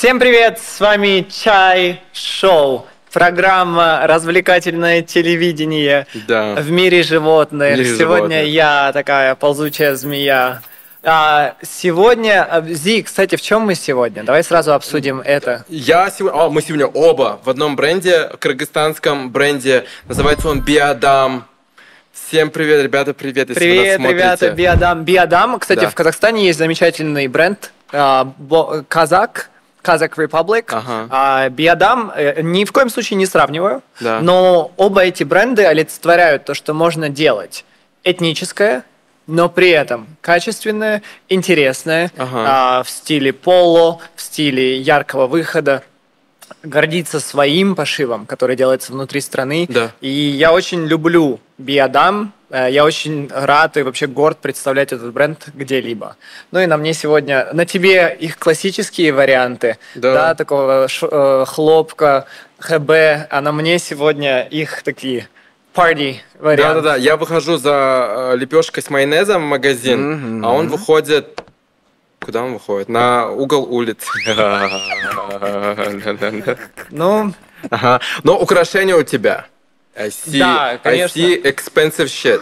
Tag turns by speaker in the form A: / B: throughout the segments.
A: Всем привет, с вами Чай Шоу. Программа «Развлекательное телевидение
B: Да.
A: в мире животных».
B: Мире
A: сегодня
B: животных.
A: я такая ползучая змея. А, сегодня, а, Зи, кстати, в чем мы сегодня? Давай сразу обсудим это.
B: Я сегодня, о, мы сегодня оба в одном бренде, кыргызстанском бренде, называется он Биадам. Всем привет, ребята, привет, если вы нас
A: Привет,
B: смотрите.
A: ребята, Биодам. Биодам, кстати,
B: Да.
A: в Казахстане есть замечательный бренд а, Бо- Казак. Казак Republic.
B: Ага.
A: А, Биодам э, ни в коем случае не сравниваю,
B: Да.
A: но оба эти бренды олицетворяют то, что можно делать этническое, но при этом качественное, интересное,
B: Ага.
A: а, в стиле поло, в стиле яркого выхода, гордиться своим пошивом, который делается внутри страны.
B: Да.
A: И я очень люблю Биодам. Э, Я очень рад и вообще горд представлять этот бренд где-либо. Ну и на мне сегодня, на тебе их классические варианты,
B: Да.
A: такого ш- э, хлопка, ХБ, а на мне сегодня их такие party варианты.
B: Да-да-да, я выхожу за лепешкой с майонезом в магазин,
A: Мгм.
B: а он выходит... Куда он выходит? На угол улицы.
A: Ну,
B: Ага. Но украшения у тебя. I see,
A: Да, конечно.
B: I see expensive shit.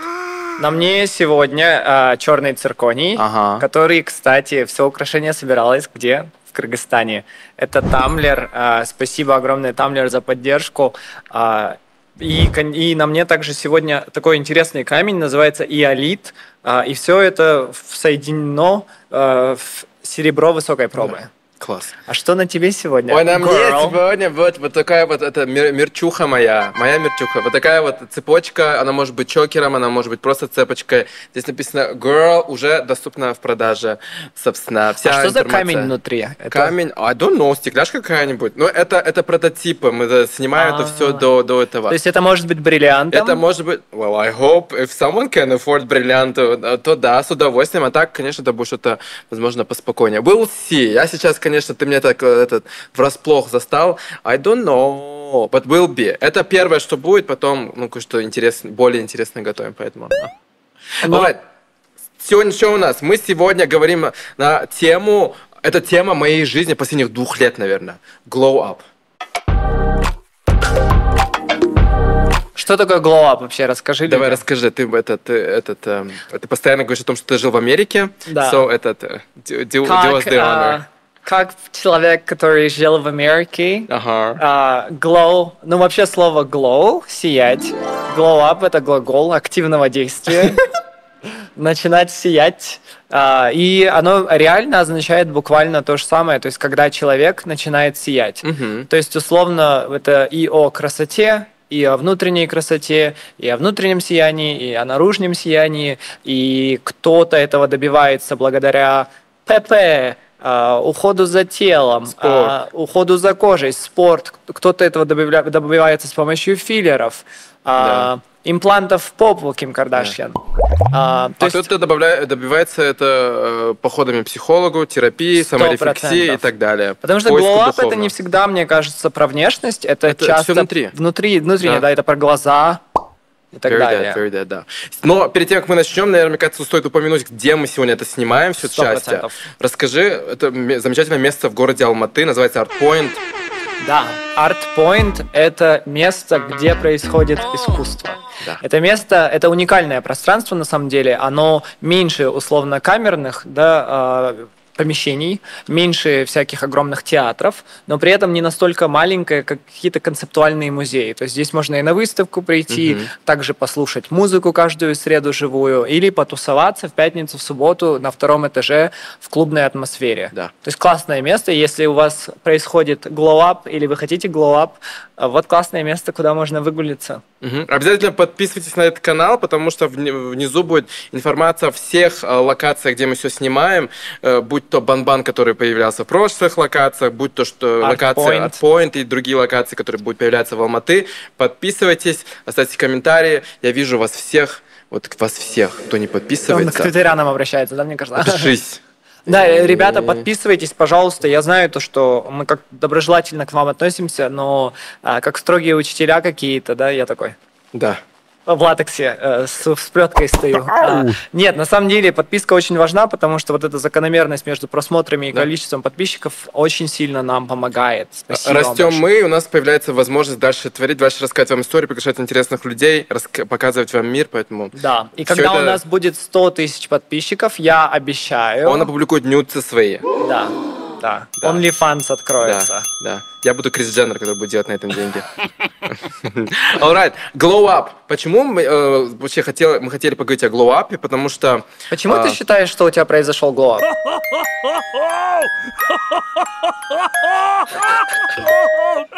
A: на мне сегодня черный цирконий,
B: Ага.
A: который, кстати, все украшение собиралось где? В Кыргызстане. Это Тамблер. а, Спасибо огромное, Тамблер, за поддержку. А, И, и на мне также сегодня такой интересный камень, называется иолит. А, И все это соединено а, в серебро высокой пробы.
B: Класс.
A: А что на тебе сегодня?
B: Ой, на мне сегодня вот, вот такая вот эта мир- мерчуха моя, моя мерчуха. Вот такая вот цепочка, она может быть чокером, она может быть просто цепочкой. Здесь написано Girl, уже доступна в продаже, собственно, вся
A: А что за
B: информация.
A: камень внутри? Это-
B: Камень, I don't know, стекляшка какая-нибудь. Ну, это, это прототипы, мы э, снимаем это
A: А.
B: все до, до этого.
A: То есть это может быть бриллиантом?
B: Это может быть, well, I hope, if someone can afford бриллианты, э, то да, с удовольствием, а так, конечно, это будет что-то, возможно, поспокойнее. We'll see. Я сейчас, конечно, ты меня так э, этот, врасплох застал. I don't know, but will be. Это первое, что будет, потом, ну, кое-что интересное, более интересное готовим, поэтому...
A: Ну,
B: Alright. Сегодня что у нас? Мы сегодня говорим на тему, это тема моей жизни последних двух лет, наверное. Glow up.
A: Что такое glow up вообще? Расскажи.
B: Давай
A: людям.
B: расскажи, ты этот, ты, этот, эм, ты постоянно говоришь о том, что ты жил в Америке.
A: Да.
B: So, этот, э, do, do, do
A: Как,
B: us the honor.
A: а, как человек, который жил в Америке,
B: Ага.
A: а, glow, ну вообще слово glow, сиять, glow up это глагол активного действия, начинать сиять, А, и оно реально означает буквально то же самое, то есть когда человек начинает сиять.
B: Мгм.
A: То есть, условно, это и о красоте, и о внутренней красоте, и о внутреннем сиянии, и о наружном сиянии, и кто-то этого добивается благодаря ПП, уходу за телом,
B: Спорт.
A: а, уходу за кожей, спорт. Кто-то этого добивается с помощью филлеров, а, имплантов в попу Ким Кардашьян. А, то
B: А
A: есть-
B: кто-то добивается это э, походами к психологу, терапии, саморефлексии и так далее.
A: Потому что up это не всегда, мне кажется, про внешность, это,
B: Это
A: часто
B: внутри.
A: внутри, внутреннее,
B: Да.
A: да. это про глаза и так
B: Very
A: далее.
B: dead, very dead, да. Но перед тем, как мы начнем, наверное, мне кажется, стоит упомянуть, где мы сегодня это снимаем, все части. Расскажи, это ме- замечательное место в городе Алматы, называется Art Point.
A: Да, Art Point — это место, где происходит искусство.
B: Да.
A: Это место, это уникальное пространство на самом деле. Оно меньше условно камерных, да, а, помещений, меньше всяких огромных театров, но при этом не настолько маленькое, как какие-то концептуальные музеи. То есть здесь можно и на выставку прийти,
B: Мгм.
A: также послушать музыку каждую среду живую, или потусоваться в пятницу, в субботу на втором этаже в клубной атмосфере.
B: Да.
A: То есть классное место, если у вас происходит glow up или вы хотите glow up, а вот классное место, куда можно выгулиться.
B: Мгм. Обязательно подписывайтесь на этот канал, потому что вни- внизу будет информация о всех э, локациях, где мы все снимаем, Э, будь то Банбан, который появлялся в прошлых локациях, будь то что
A: Art
B: локация
A: Point.
B: Art Point и другие локации, которые будут появляться в Алматы. Подписывайтесь, оставьте комментарии. Я вижу вас всех, вот вас всех, кто не
A: Он к
B: подписывается,
A: твиттерянам обращается, да, мне кажется?
B: подпишись.
A: Да, ребята, подписывайтесь, пожалуйста. Я знаю то, что мы как доброжелательно к вам относимся, но а, как строгие учителя какие-то, да, я такой.
B: Да.
A: В латексе э, с, с плеткой стою. А, нет, на самом деле подписка очень важна, потому что вот эта закономерность между просмотрами и
B: Да.
A: количеством подписчиков очень сильно нам помогает. Спасибо
B: Растем мы, у нас появляется возможность дальше творить, дальше рассказать вам истории, приглашать интересных людей, показывать вам мир, поэтому
A: Да, и когда
B: это-
A: у нас будет 100 тысяч подписчиков, я обещаю...
B: он опубликует нюцы свои.
A: Да, да.
B: Да.
A: OnlyFans
B: Да,
A: откроется.
B: да. Я буду Крис Дженнер, который будет делать на этом деньги. Alright, glow up. Почему мы э, вообще хотели, мы хотели поговорить о glow up? Потому что
A: Почему
B: А.
A: ты считаешь, что у тебя произошел глоу?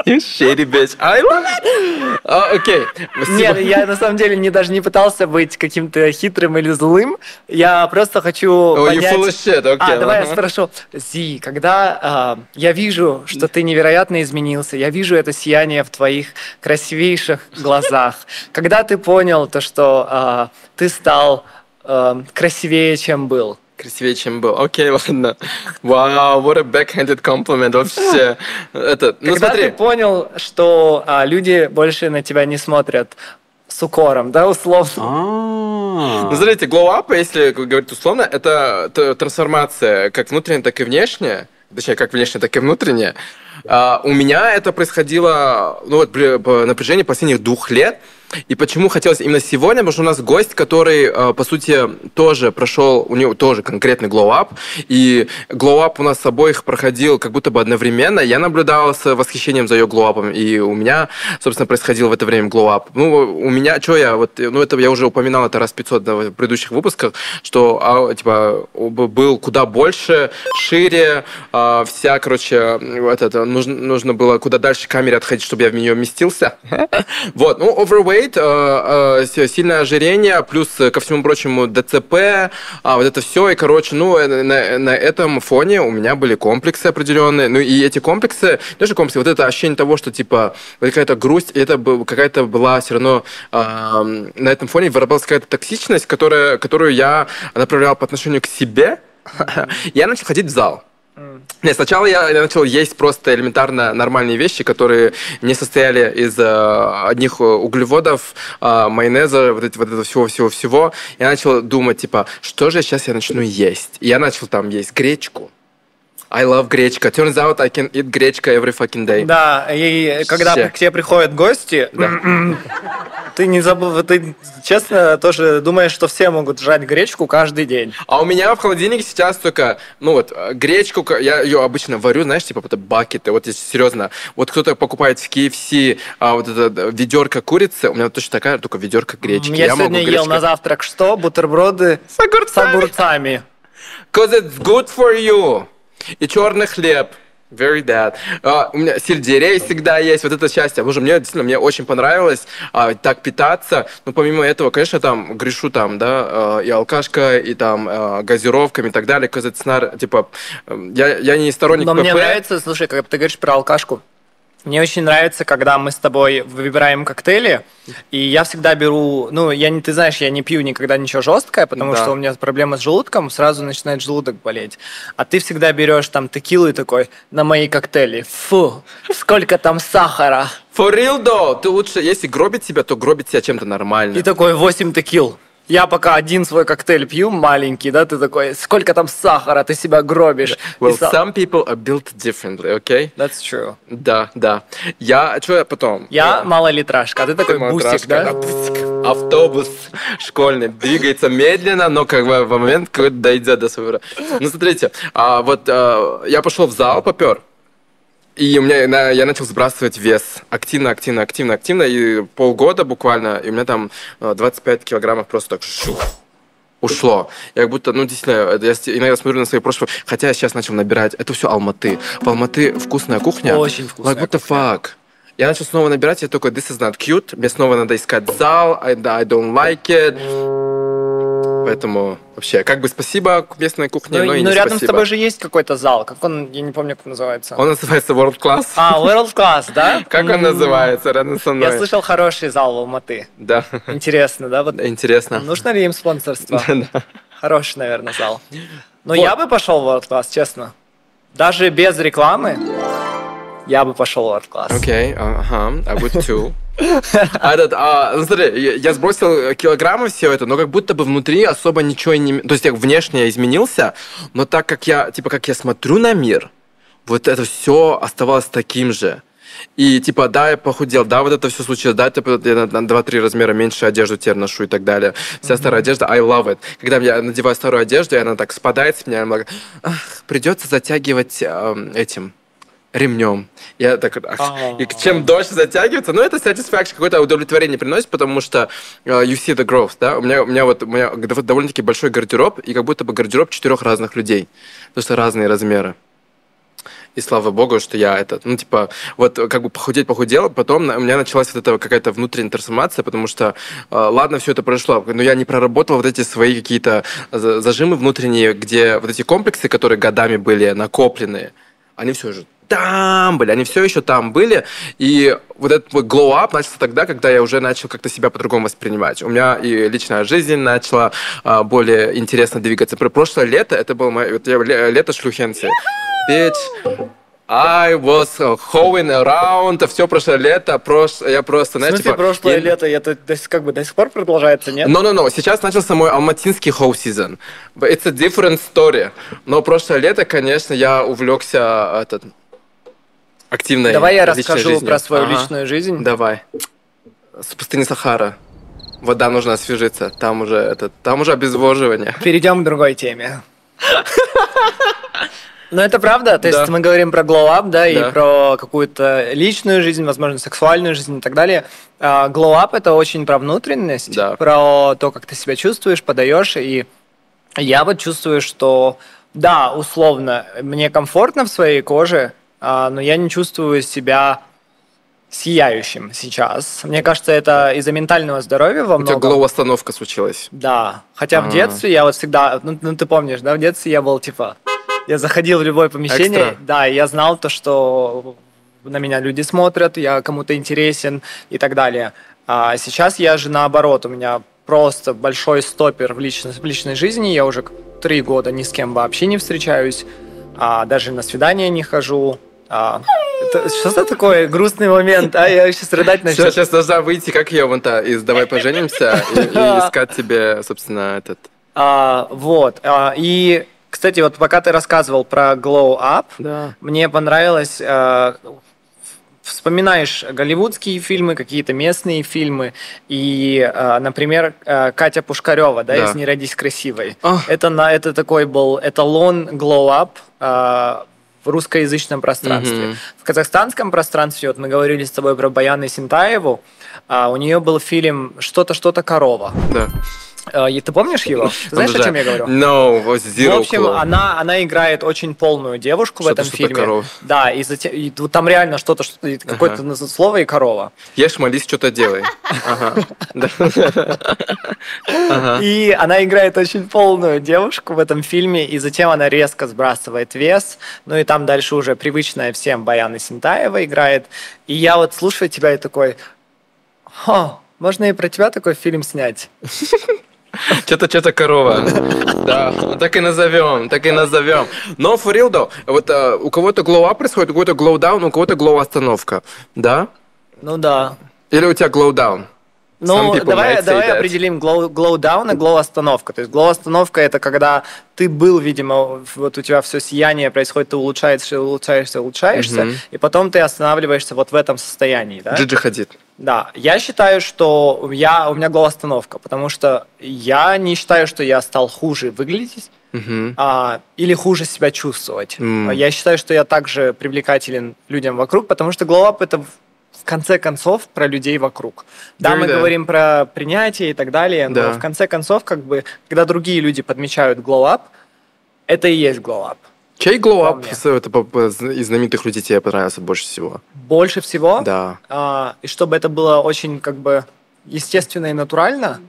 B: You shitty bitch. I love it. А, Окей. Спасибо.
A: Нет, я на самом деле не, даже не пытался быть каким-то хитрым или злым. Я просто хочу
B: Oh, you
A: понять...
B: full of shit.
A: А,
B: Окей.
A: давай я
B: ага.
A: спрошу. Зи, когда а, я вижу, что ты невероятно изменился, я вижу это сияние в твоих красивейших глазах. Когда ты понял то, что а, ты стал а, красивее, чем был?
B: Красивее, чем был. Окей, ладно. Вау, what a backhanded compliment вообще. Это, ну
A: Когда
B: смотри.
A: ты понял, что а, люди больше на тебя не смотрят с укором, да, условно?
B: Ну, смотрите, glow up, если говорить условно, это трансформация как внутренняя, так и внешняя. Точнее, как внешняя, так и внутренняя. А, у меня это происходило ну, вот, напряжении последних двух лет. И почему хотелось именно сегодня? Потому что у нас гость, который, э, по сути, тоже прошел, у него тоже конкретный glow-up. И glow-up у нас с обоих проходил как будто бы одновременно. Я наблюдал с восхищением за ее glow-up. И у меня, собственно, происходил в это время glow-up. Ну, у меня, что я, вот, ну, это я уже упоминал это раз 500 да, в предыдущих выпусках, что, а, типа, был куда больше, шире, а, вся, короче, вот это, нужно, нужно было куда дальше камере отходить, чтобы я в нее вместился. Вот, ну, overweight, э, э, с- сильное ожирение, плюс, э, ко всему прочему, ДЦП, а, вот это все, и, короче, ну, э, на, на этом фоне у меня были комплексы определенные, ну, и эти комплексы, даже комплексы, вот это ощущение того, что, типа, какая-то грусть, это какая-то была все равно на этом фоне выработалась какая-то токсичность, которая, которую я направлял по отношению к себе, я начал ходить в зал. Нет, сначала я, начал есть просто элементарно нормальные вещи, которые не состояли из э, одних э, углеводов, э, майонеза, вот, эти, вот этого всего-всего-всего. Я начал думать, типа, что же сейчас я начну есть? И я начал там есть гречку. I love гречка. Turns out I can eat гречка every fucking day.
A: Да, и когда
B: Все.
A: к тебе приходят гости, ты не забыл, ты честно тоже думаешь, что все могут жрать гречку каждый день.
B: А у меня в холодильнике сейчас только, ну вот, э, гречку, я ее обычно варю, знаешь, типа это бакеты, вот если серьезно. Вот кто-то покупает в KFC а, вот это ведерко курицы, у меня точно такая, только ведерко гречки.
A: Я, сегодня
B: могу
A: ел на завтрак что? Бутерброды
B: С
A: с
B: огурцами.
A: огурцами.
B: Cause it's good for you. И черный хлеб. Very that. А, у меня сельдерей всегда есть, вот это счастье. Боже, мне действительно мне очень понравилось а, так питаться. Но помимо этого, конечно, там грешу там, да, а, и алкашка, и там а, газировками и так далее. Not, типа, я, я не сторонник
A: Но
B: ПП.
A: мне нравится, слушай, как ты говоришь про алкашку. Мне очень нравится, когда мы с тобой выбираем коктейли, и я всегда беру, ну, я не, ты знаешь, я не пью никогда ничего жесткое, потому
B: Да.
A: что у меня проблема с желудком, сразу начинает желудок болеть. А ты всегда берешь там текилу и такой на мои коктейли. Фу, сколько там сахара.
B: For real, though, ты лучше, если гробит тебя, то гробит тебя чем-то нормальным.
A: И такой 8 текил. Я пока один свой коктейль пью, маленький, да, ты такой, сколько там сахара, ты себя гробишь.
B: Well,
A: са-
B: some people are built differently, okay?
A: That's true.
B: Да, да. Я, что я потом?
A: Я малолитражка, а ты такой
B: Ты
A: бусик, да?
B: бусик. Автобус школьный двигается медленно, но как бы в момент, дойдет до своего... Ну, смотрите, а, вот а, я пошел в зал, попер, и у меня на- я начал сбрасывать вес активно, активно, активно, активно, и полгода буквально, и у меня там э, 25 килограммов просто так шух, ушло. Я как будто, ну, действительно, я иногда смотрю на свои прошлые, хотя я сейчас начал набирать, это все Алматы. В Алматы вкусная кухня.
A: Очень вкусная
B: Like, what the fuck? Я начал снова набирать, я такой, this is not cute, мне снова надо искать зал, I, I don't like it. Поэтому вообще, как бы спасибо местной кухне,
A: Ну,
B: но и
A: ну,
B: не
A: рядом
B: спасибо.
A: с тобой же есть какой-то зал. Как он, я не помню, как называется.
B: Он называется World Class.
A: А, World Class, да?
B: Как он называется рядом со мной?
A: Я слышал хороший зал в Алматы.
B: Да,
A: Интересно, да? Вот
B: интересно.
A: нужно ли им спонсорство?
B: Да.
A: Хороший, наверное, зал. Но я бы пошел в World Class, честно. Даже без рекламы. я бы пошел в арт-класс.
B: Окей, ага, I would too. А этот, а, ну, смотри, я, сбросил килограммы все это, но как будто бы внутри особо ничего не... То есть я внешне изменился, но так как я, типа, как я смотрю на мир, вот это все оставалось таким же. И типа, да, я похудел, да, вот это все случилось, да, типа, я на, на 2-3 размера меньше одежду теперь ношу и так далее. Вся mm-hmm. старая одежда, I love it. Когда я надеваю старую одежду, и она так спадает с меня, я придется затягивать э, этим ремнем. Я так, и чем дольше затягивается, ну, это satisfaction, какое-то удовлетворение приносит, потому что uh, you see the growth, да, у меня, у меня вот у меня довольно-таки большой гардероб, и как будто бы гардероб четырех разных людей, потому что разные размеры. И слава богу, что я это, ну, типа, вот как бы похудеть похудел, потом у меня началась вот эта какая-то внутренняя трансформация, потому что, э, ладно, все это прошло, но я не проработал вот эти свои какие-то зажимы внутренние, где вот эти комплексы, которые годами были накоплены, они все же там были, они все еще там были. И вот этот мой glow up начался тогда, когда я уже начал как-то себя по-другому воспринимать. У меня и личная жизнь начала а, более интересно двигаться. Про прошлое лето, это было мое вот я, лето шлюхенцы. Bitch, I was hoeing around, все прошлое лето, прош... я просто,
A: смысле, типа, прошлое я... лето, это как бы до сих пор продолжается, нет?
B: No, no, no, сейчас начался мой алматинский hoe season. It's a different story. Но прошлое лето, конечно, я увлекся этот, активной
A: Давай я расскажу
B: жизнью.
A: про свою ага. личную жизнь.
B: Давай. С пустыни Сахара. Вода нужно освежиться. Там уже это, там уже обезвоживание.
A: Перейдем к другой теме. Ну, это правда. То есть мы говорим про glow up, да, и про какую-то личную жизнь, возможно, сексуальную жизнь и так далее. А, glow up это очень про внутренность, про то, как ты себя чувствуешь, подаешь. И я вот чувствую, что да, условно, мне комфортно в своей коже, но я не чувствую себя сияющим сейчас. Мне кажется, это из-за ментального здоровья во многом.
B: У тебя глоу-остановка случилась.
A: Да. Хотя А-а-а. в а. детстве я вот всегда, ну, ну ты помнишь, да, в детстве я был типа, я заходил в любое помещение, Экстра. да, и я знал то, что на меня люди смотрят, я кому-то интересен и так далее. А сейчас я же наоборот, у меня просто большой стопер в личной, в личной жизни, я уже три года ни с кем вообще не встречаюсь, а даже на свидания не хожу, а, это, что это такое грустный момент? А я сейчас рыдать начну.
B: Сейчас, сейчас должна выйти, как ее вон то из «Давай поженимся» и, и искать тебе, собственно, этот...
A: А, вот. А, и, кстати, вот пока ты рассказывал про Glow Up, да. мне понравилось... А, вспоминаешь голливудские фильмы, какие-то местные фильмы, и, а, например, а, Катя Пушкарева, да, да. из «Не родись красивой». Ох. Это, на, это такой был эталон glow up в русскоязычном пространстве. Mm-hmm. В казахстанском пространстве, вот мы говорили с тобой про Баяны Синтаеву, а у нее был фильм «Что-то, что-то корова».
B: Да.
A: А, и ты помнишь его? Ты знаешь, о чем я говорю?
B: No, zero
A: В общем, она, она играет очень полную девушку в этом фильме. Корова. Да, и, затем, и там реально что-то, что, какое-то ага. слово и корова.
B: Ешь, молись, что-то делай.
A: И она играет очень полную девушку в этом фильме, и затем она резко сбрасывает вес. Ну и там дальше уже привычная всем Баяна Синтаева играет. И я вот слушаю тебя и такой, можно и про тебя такой фильм снять.
B: Что-то, что-то корова. Да, так и назовем, так и назовем. Но for real, though, вот uh, у кого-то glow up происходит, у кого-то glow down, у кого-то glow остановка. Да?
A: Ну да.
B: Или у тебя glow down?
A: Ну, давай, давай определим glow, glow down и glow остановка. То есть glow остановка это когда ты был, видимо, вот у тебя все сияние происходит, ты улучшаешься, улучшаешься, улучшаешься, угу. и потом ты останавливаешься вот в этом состоянии, да?
B: Джиджи ходит.
A: Да, я считаю, что я, у меня glow остановка, потому что я не считаю, что я стал хуже выглядеть, Uh-huh. А, или хуже себя чувствовать. Mm. Я считаю, что я также привлекателен людям вокруг, потому что up это в конце концов про людей вокруг. Да, мы да. говорим про принятие и так далее, но да. в конце концов, как бы, когда другие люди подмечают glow up, это и есть up.
B: Чей это из знаменитых людей тебе понравился больше всего?
A: Больше всего?
B: Да.
A: А, и чтобы это было очень как бы естественно и натурально?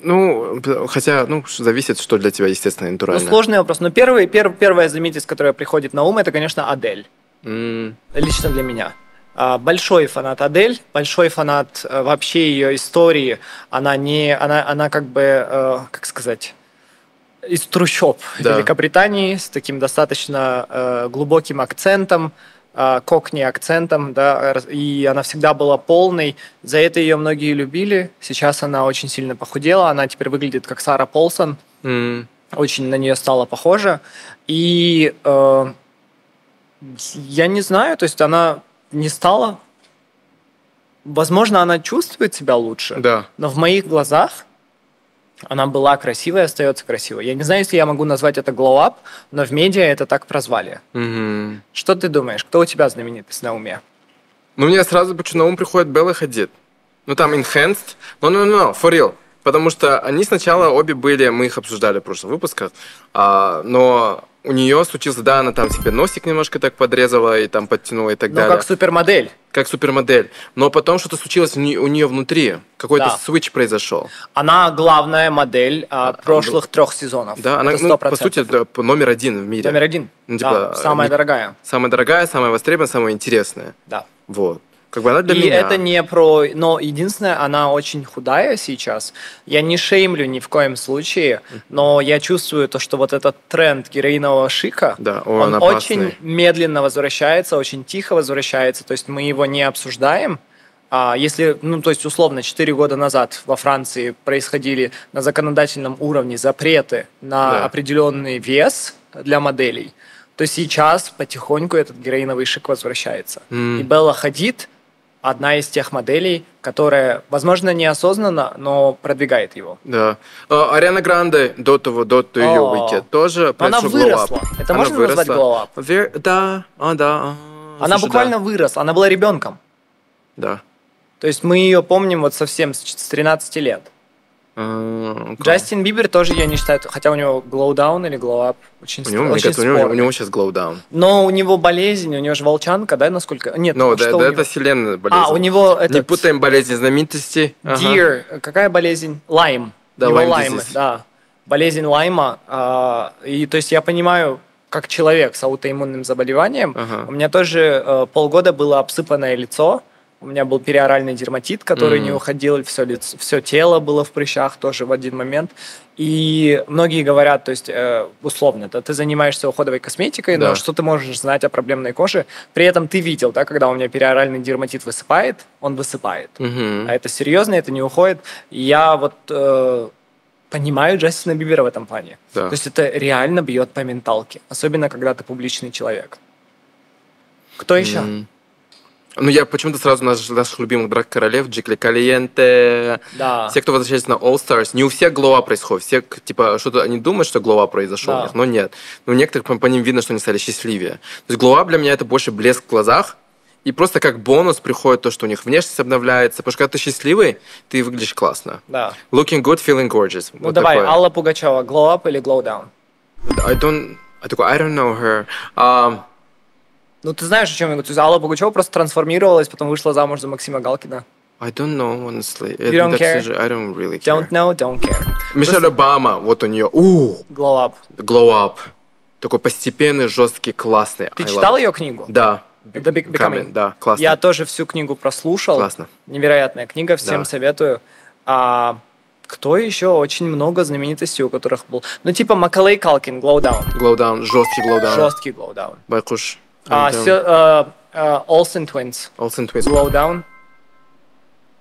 B: Ну, хотя, ну, зависит, что для тебя естественно и натурально.
A: Ну, сложный вопрос. Но первый, первый, первая знаменитость, которая приходит на ум, это, конечно, Адель. Mm. Лично для меня. А, большой фанат Адель, большой фанат э, вообще ее истории. Она не, она, она как бы, э, как сказать, из трущоб да. Великобритании с таким достаточно э, глубоким акцентом. э, кокни акцентом, да, и она всегда была полной. За это ее многие любили. Сейчас она очень сильно похудела, она теперь выглядит как Сара Полсон,
B: М,
A: очень на нее стала похожа. И э, я не знаю, то есть она не стала... Возможно, она чувствует себя лучше,
B: Да.
A: но в моих глазах она была красивой и остается красивой. Я не знаю, если я могу назвать это glow up, но в медиа это так прозвали.
B: Мгм.
A: Что ты думаешь? Кто у тебя знаменитость на уме?
B: Ну, мне сразу почему на ум приходит Белла Хадид. Ну, там Enhanced. No, no, no, for real. Потому что они сначала обе были, мы их обсуждали в прошлых выпусках, а, но у нее случился, да, она там себе носик немножко так подрезала и там подтянула и так
A: Ну,
B: далее.
A: как супермодель.
B: как супермодель. Но потом что-то случилось у нее, внутри. Какой-то
A: Да.
B: свич произошел.
A: Она главная модель а, прошлых трех сезонов.
B: Да, она, ну, по
A: 100%.
B: сути, это номер один в мире.
A: Номер один.
B: Ну,
A: Да,
B: типа,
A: самая
B: не-
A: дорогая.
B: Самая дорогая, самая востребованная, самая интересная.
A: Да.
B: Вот. Как бы она для
A: И
B: меня.
A: это не про... Но единственное, она очень худая сейчас. Я не шеймлю ни в коем случае, но я чувствую то, что вот этот тренд героинового шика,
B: Да, о,
A: он
B: он
A: очень медленно возвращается, очень тихо возвращается. То есть мы его не обсуждаем. А если, ну, то есть, условно, 4 года назад во Франции происходили на законодательном уровне запреты на
B: Да.
A: определенный вес для моделей, то сейчас потихоньку этот героиновый шик возвращается.
B: М.
A: И Белла Хадид одна из тех моделей, которая, возможно, неосознанно, но продвигает его.
B: Да. А, Ариана Гранде до того, до ее. Уикет тоже
A: она выросла. Это
B: Она
A: можно назвать
B: выросла.
A: glow up?
B: Вер- Да, а, да. а,
A: Она
B: слушай,
A: буквально выросла, она была ребенком.
B: Да.
A: То есть мы ее помним вот совсем с 13 лет.
B: А, окей.
A: Джастин Бибер тоже я не считаю, хотя у него glow down или glow up очень,
B: У него,
A: очень
B: кажется, у него, у него сейчас glow down.
A: Но у него болезнь, у него же волчанка, да, насколько? Нет,
B: Ну,
A: что
B: да, да,
A: него?
B: это вселенная болезнь.
A: А, у него
B: Не
A: этот...
B: путаем болезнь знаменитости. Ага.
A: Deer, какая болезнь? Лайм.
B: Да,
A: лайм,
B: disease.
A: да. Болезнь лайма. а, и то есть я понимаю, как человек с аутоиммунным заболеванием,
B: Ага.
A: у меня тоже э, полгода было обсыпанное лицо. У меня был периоральный дерматит, который
B: Мгм.
A: не уходил, все, лицо, все тело было в прыщах тоже в один момент. И многие говорят, то есть, э, условно, да, ты занимаешься уходовой косметикой, но
B: Да.
A: что ты можешь знать о проблемной коже? При этом ты видел, да, когда у меня периоральный дерматит высыпает, он высыпает.
B: Мгм.
A: А это серьезно, это не уходит. Я вот э, понимаю Джастина Бибера в этом плане.
B: Да.
A: То есть это реально бьет по менталке. Особенно, когда ты публичный человек. Кто еще?
B: М. Ну, я почему-то сразу наш, наших любимых брак королев, Джикли Калиенте,
A: Да.
B: все, кто возвращается на All Stars, не у всех глова происходит, все, типа, что-то они думают, что глава произошел
A: Да.
B: у них, но нет. Но у некоторых по, по ним видно, что они стали счастливее. То есть глава для меня это больше блеск в глазах, и просто как бонус приходит то, что у них внешность обновляется, потому что когда ты счастливый, ты выглядишь классно.
A: Да.
B: Looking good, feeling gorgeous.
A: Ну
B: Вот
A: давай,
B: такое.
A: Алла Пугачева, glow up или glow down?
B: I don't, I I don't know her. Um,
A: Ну ты знаешь, о чем я говорю. То есть Алла Пугачева просто трансформировалась, потом вышла замуж за Максима Галкина.
B: I don't know, honestly.
A: You don't care?
B: даже- I don't really care.
A: Don't know, don't care.
B: Мишель Обама, вот у нее, у,
A: Glow up.
B: glow up. Такой постепенный, жесткий, классный.
A: Ты
B: I
A: читал
B: love.
A: ее книгу?
B: Да.
A: The Big Becoming.
B: Да, классно.
A: Я тоже всю книгу прослушал.
B: Классно.
A: Невероятная книга, всем
B: Да.
A: советую. А кто еще? Очень много знаменитостей, у которых был. Ну, типа Макалей Калкин, Glow Down.
B: Glow down, жесткий glow down.
A: Жесткий Glow Down.
B: Байкуш. Um,
A: сё- э, э, Olsen Twins,
B: Olsen Twins.
A: Glow Down.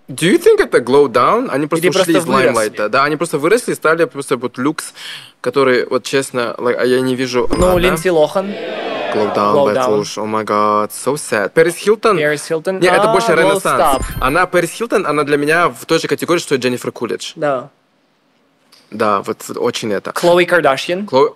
B: Do you think это glow down? Они просто
A: Или
B: ушли
A: просто
B: из
A: выросли?
B: Да, они просто выросли и стали просто вот люкс, который, вот честно, like, а я не вижу.
A: Ну. Линдси Лохан,
B: Glow down,
A: Glow.
B: О май гад, so sad. Пэрис Хилтон.
A: Пэрис Хилтон.
B: Не, это
A: А,
B: больше
A: well,
B: ренессанс. Она, Пэрис Хилтон, она для меня в той же категории, что и Дженнифер Кулидж.
A: Да.
B: Да, вот, вот очень это.
A: Хлои Кардашьян.
B: Гло-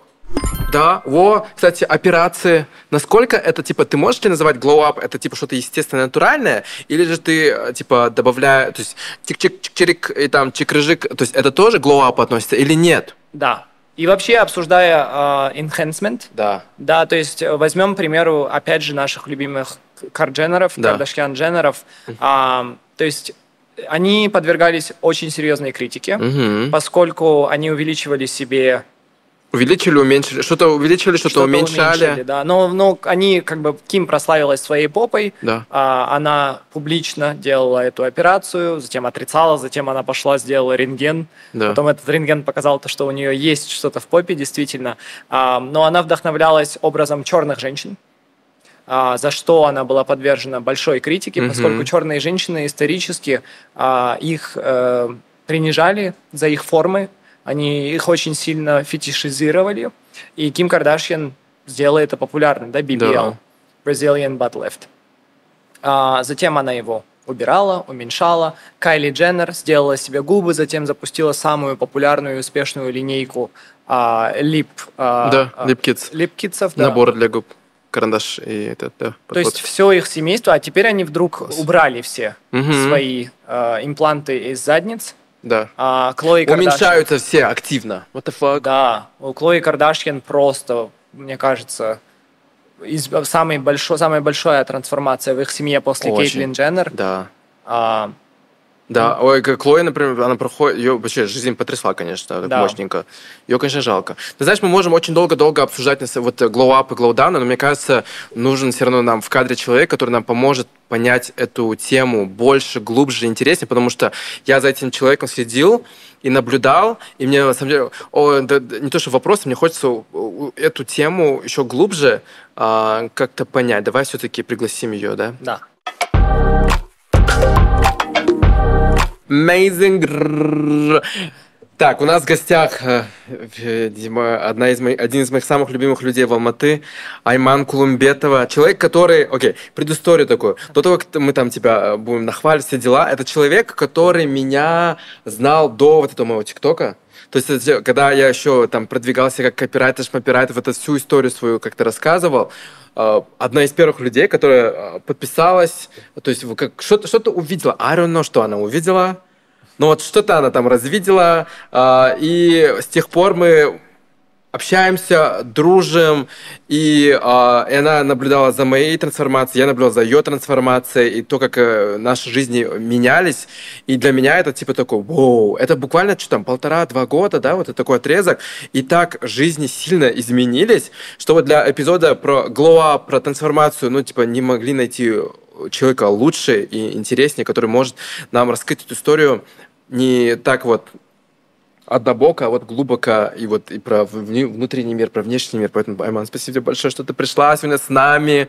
B: Да, во, кстати, операции. Насколько это, типа, ты можешь ли называть glow up, это, типа, что-то естественное, натуральное, или же ты, э, типа, добавляя, то есть, чик-чик-чик-чирик и там чик-рыжик, то есть, это тоже glow up относится или нет?
A: Да. И вообще, обсуждая э, enhancement,
B: Да.
A: Да, то есть э, возьмем, к примеру, опять же, наших любимых Кардженеров,
B: Да.
A: Кардашьян-Дженеров. А, то есть они подвергались очень серьезной критике,
B: Мгм.
A: поскольку они увеличивали себе
B: Увеличили, уменьшили, что-то увеличили, что-то,
A: что-то
B: уменьшали.
A: уменьшили, да. Но, но они, как бы, Ким прославилась своей попой,
B: Да.
A: а, она публично делала эту операцию, затем отрицала, затем она пошла, сделала рентген.
B: Да.
A: Потом этот рентген показал то, что у нее есть что-то в попе, действительно. А, но она вдохновлялась образом черных женщин. а, за что она была подвержена большой критике,
B: Мгм.
A: поскольку черные женщины исторически а, их э, принижали за их формы, они их очень сильно фетишизировали, и Ким Кардашьян сделала это популярным, да, BBL,
B: Да.
A: Brazilian Butt Lift. А, затем она его убирала, уменьшала. Кайли Дженнер сделала себе губы, затем запустила самую популярную и успешную линейку а, лип, а,
B: Да,
A: а,
B: липкитс.
A: липкитсов, да.
B: Набор для губ. Карандаш и это, да.
A: То есть все их семейство, а теперь они вдруг убрали все
B: Мгм.
A: свои а, импланты из задниц.
B: Да.
A: А, Клои Кардашьян-
B: Уменьшаются все активно. What the fuck?
A: Да, у Клои Кардашьян просто, мне кажется, из, самый большой, самая большая трансформация в их семье после
B: Очень.
A: Кейтлин Дженнер.
B: Да.
A: А,
B: Да, ой, как Клоя, например, она проходит, ее вообще жизнь потрясла, конечно,
A: Да.
B: мощненько. Ее, конечно, жалко. Ты знаешь, мы можем очень долго-долго обсуждать вот glow up и glow down, но мне кажется, нужен все равно нам в кадре человек, который нам поможет понять эту тему больше, глубже, интереснее, потому что я за этим человеком следил и наблюдал, и мне, на самом деле, о, да- не то, что вопрос, мне хочется эту тему еще глубже а, как-то понять. Давай все-таки пригласим ее, да?
A: да.
B: Amazing. Так, у нас в гостях э, видимо, одна из моих, один из моих самых любимых людей в Алматы, Айман Кулумбетова. Человек, который... Окей, предысторию такую. До того, как мы там тебя э, будем нахвалить, все дела, это человек, который меня знал до вот этого моего ТикТока. То есть, когда я еще там продвигался как копирайтер, шмапирайтер, вот эту всю историю свою как-то рассказывал, э, одна из первых людей, которая э, подписалась, то есть как что-то что увидела, I don't know, что она увидела, но вот что-то она там развидела, а, и с тех пор мы общаемся, дружим, и, а, и она наблюдала за моей трансформацией, я наблюдал за ее трансформацией, и то, как э, наши жизни менялись. И для меня это типа такой, вау, это буквально что там, полтора-два года, да, вот это такой отрезок. И так жизни сильно изменились, что вот для эпизода про up, про трансформацию, ну, типа, не могли найти человека лучше и интереснее, который может нам раскрыть эту историю не так вот однобоко, а вот глубоко и вот и про внутренний мир, про внешний мир. Поэтому, Айман, спасибо тебе большое, что ты пришла сегодня с нами.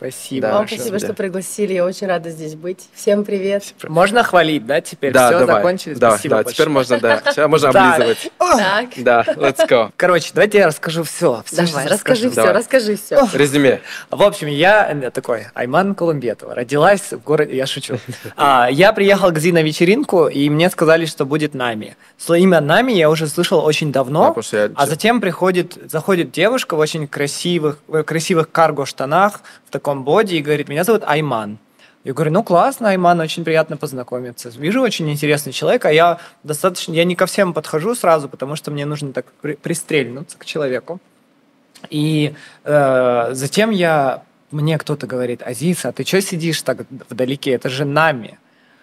A: Спасибо.
B: Да,
C: Вам спасибо,
B: Да.
C: что пригласили. Я очень рада здесь быть. Всем привет.
A: Можно хвалить, да, теперь?
B: да,
A: Все,
B: давай.
A: закончили?
B: Да,
A: Спасибо
B: да,
A: большое.
B: теперь можно, да, сейчас можно облизывать.
C: Так,
B: Да, let's go.
A: Короче, давайте я расскажу все.
C: давай, расскажи все, расскажи все.
B: Резюме.
A: В общем, я э, такой, Айман Колумбетова, родилась в городе, я шучу. А, я приехал к Зи на вечеринку, и мне сказали, что будет Нами. Слово имя Нами я уже слышал очень
B: Да,
A: давно, а затем приходит, заходит девушка в очень красивых, красивых карго-штанах, в таком боди, и говорит, меня зовут Айман. Я говорю, ну классно, Айман, очень приятно познакомиться. Вижу очень интересный человек, а я достаточно, я не ко всем подхожу сразу, потому что мне нужно так при- пристрельнуться к человеку. И э, затем я, мне кто-то говорит, Азиз, а ты что сидишь так вдалеке? Это же Нами.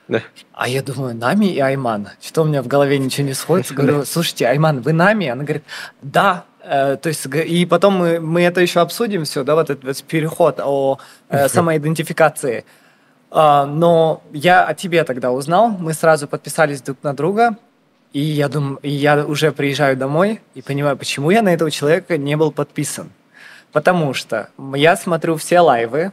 B: Да.
A: А я думаю, Нами и Айман. Что у меня в голове ничего не сходится. Говорю, слушайте, Айман, вы Нами? Она говорит, да. Э, то есть, и потом мы, мы это еще обсудим все, да, вот этот вот переход о э, самоидентификации. А, но я о тебе тогда узнал, мы сразу подписались друг на друга, и я думаю, и я уже приезжаю домой и понимаю, почему я на этого человека не был подписан. Потому что я смотрю все лайвы,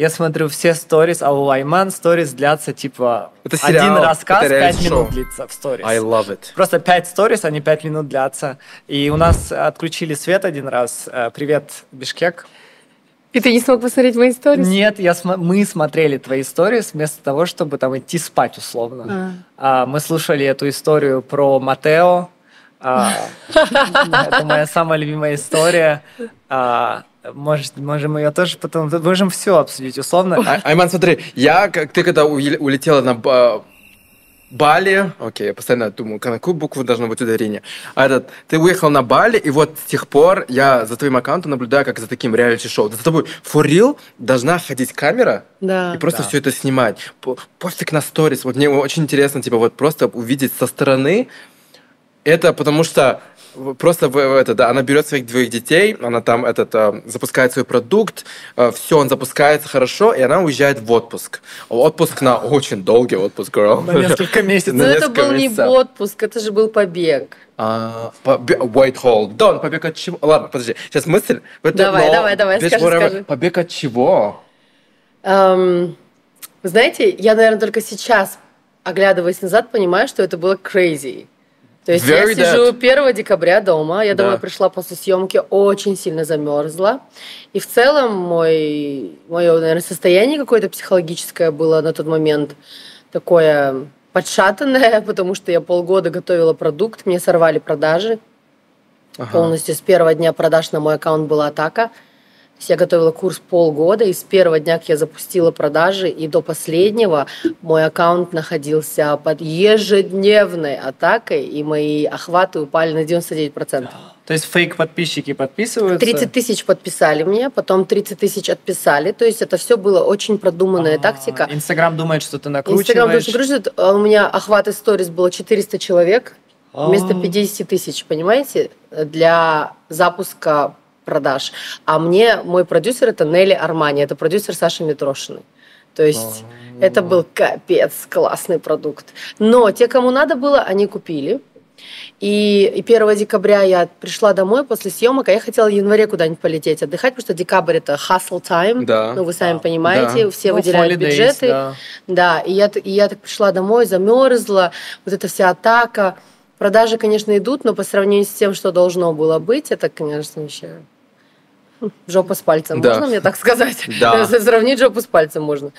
A: я смотрю все сторис, а у Айман сторис длятся типа
B: Это сериал,
A: один рассказ
B: это
A: 5
B: реалити-шоу.
A: минут длится в сторис.
B: I love it.
A: Просто 5 сторис, они 5 минут длятся. И у нас отключили свет один раз. Э, Привет, Бишкек.
C: И ты не смог посмотреть мои истории?
A: Нет, я смо- мы смотрели твои истории вместо того, чтобы там идти спать условно. А, мы слушали эту историю про Матео. А, это моя самая любимая история. Может, можем ее тоже потом... Можем все обсудить условно.
B: А- Айман, смотри, я, как ты когда улетела на Ба- Бали, окей, я постоянно думаю, на какую букву должно быть ударение. А этот, ты уехал на Бали, и вот с тех пор я за твоим аккаунтом наблюдаю, как за таким реалити-шоу. За тобой for real должна ходить камера
C: Да.
B: и просто
A: Да.
B: все это снимать. По- Пофиг на сторис. Вот мне очень интересно, типа, вот просто увидеть со стороны это, потому что просто в, в это, да, она берет своих двоих детей, она там этот э, запускает свой продукт, э, все, он запускается хорошо, и она уезжает в отпуск. Отпуск на очень долгий отпуск, girl.
A: На несколько месяцев.
C: Но это был не отпуск, это же был побег.
B: Побе- Wait, hold on. Побег от чего? Ладно, подожди. Сейчас мысль.
C: Давай, давай, давай, скажи, скажи.
B: Побег от чего?
C: Вы знаете, я, наверное, только сейчас, оглядываясь назад, понимаю, что это было crazy. То есть
B: Very
C: я сижу
B: that.
C: 1 декабря дома, я
B: Да.
C: домой пришла после съемки, очень сильно замерзла. И в целом мой, мое, наверное, состояние какое-то психологическое было на тот момент такое подшатанное, потому что я полгода готовила продукт, мне сорвали продажи.
B: Ага.
C: Полностью с первого дня продаж на мой аккаунт была атака. Я готовила курс полгода, и с первого дня, как я запустила продажи, и до последнего мой аккаунт находился под ежедневной атакой, и мои охваты упали на 99%.
A: То есть фейк-подписчики подписываются?
C: 30 тысяч подписали мне, потом 30 тысяч отписали. То есть это все было очень продуманная
A: А,
C: тактика.
A: Инстаграм думает, что ты
C: Инстаграм
A: накручиваешь.
C: очень грузит. а У меня охваты сторис было 400 человек вместо
A: А.
C: 50 тысяч, понимаете, для запуска продаж. А мне мой продюсер это Нелли Армани, это продюсер Саши Митрошиной. То есть это был капец классный продукт. Но те, кому надо было, они купили. И, и 1 декабря я пришла домой после съемок, а я хотела в январе куда-нибудь полететь отдыхать, потому что декабрь это hustle time.
B: Да.
C: Ну, вы сами
A: Да.
C: понимаете,
B: Да.
C: все
A: Ну,
C: выделяют
A: holidays,
C: бюджеты.
A: да.
C: Да, и я, и я так пришла домой, замерзла, вот эта вся атака. Продажи, конечно, идут, но по сравнению с тем, что должно было быть, это, конечно, вообще жопа с пальцем.
B: Да.
C: Можно мне так сказать?
B: Да.
C: Сравнить жопу с пальцем можно.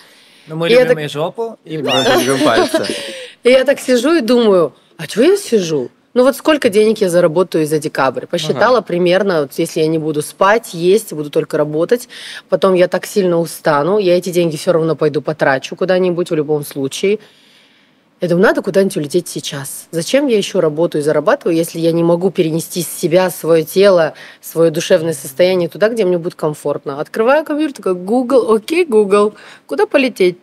A: Ну, мы
C: И
A: любим
C: так-
A: и жопу, и пальцы.
C: И я так сижу и думаю, а чего я сижу? Ну вот сколько денег я заработаю за декабрь? Посчитала примерно, вот если я не буду спать, есть, буду только работать, потом я так сильно устану, я эти деньги все равно пойду потрачу куда-нибудь в любом случае. Я думаю, надо куда-нибудь улететь сейчас. Зачем я еще работаю и зарабатываю, если я не могу перенести с себя свое тело, свое душевное состояние туда, где мне будет комфортно? Открываю компьютер, такой, Google, окей, Google, куда полететь?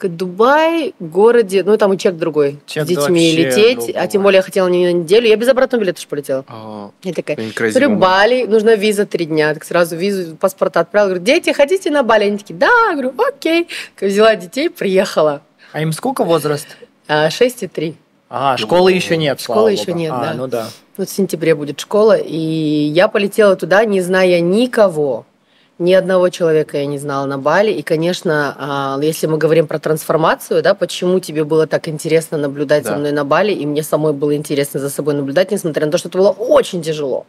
C: Дубай, городе, ну там и чек другой,
A: Чек
C: с детьми лететь, а
A: другой.
C: тем более я хотела не на неделю, я без обратного билета же полетела.
B: О,
C: Я такая,
B: woman.
C: Бали, нужна виза три дня. Так сразу визу, паспорта отправила. Говорю, дети, хотите на Бали? Они такие, да. Я говорю, окей. Взяла детей, приехала.
A: А им сколько возраст?
C: А, Шесть и три.
A: Ага, школы еще нет,
C: Школы еще
A: богу.
C: нет,
A: А,
C: да.
A: ну да.
C: Вот в сентябре будет школа. И я полетела туда, не зная никого. Ни одного человека я не знала на Бали. И, конечно, а, если мы говорим про трансформацию, да, почему тебе было так интересно наблюдать за
B: Да.
C: мной на Бали, и мне самой было интересно за собой наблюдать, несмотря на то, что это было очень тяжело.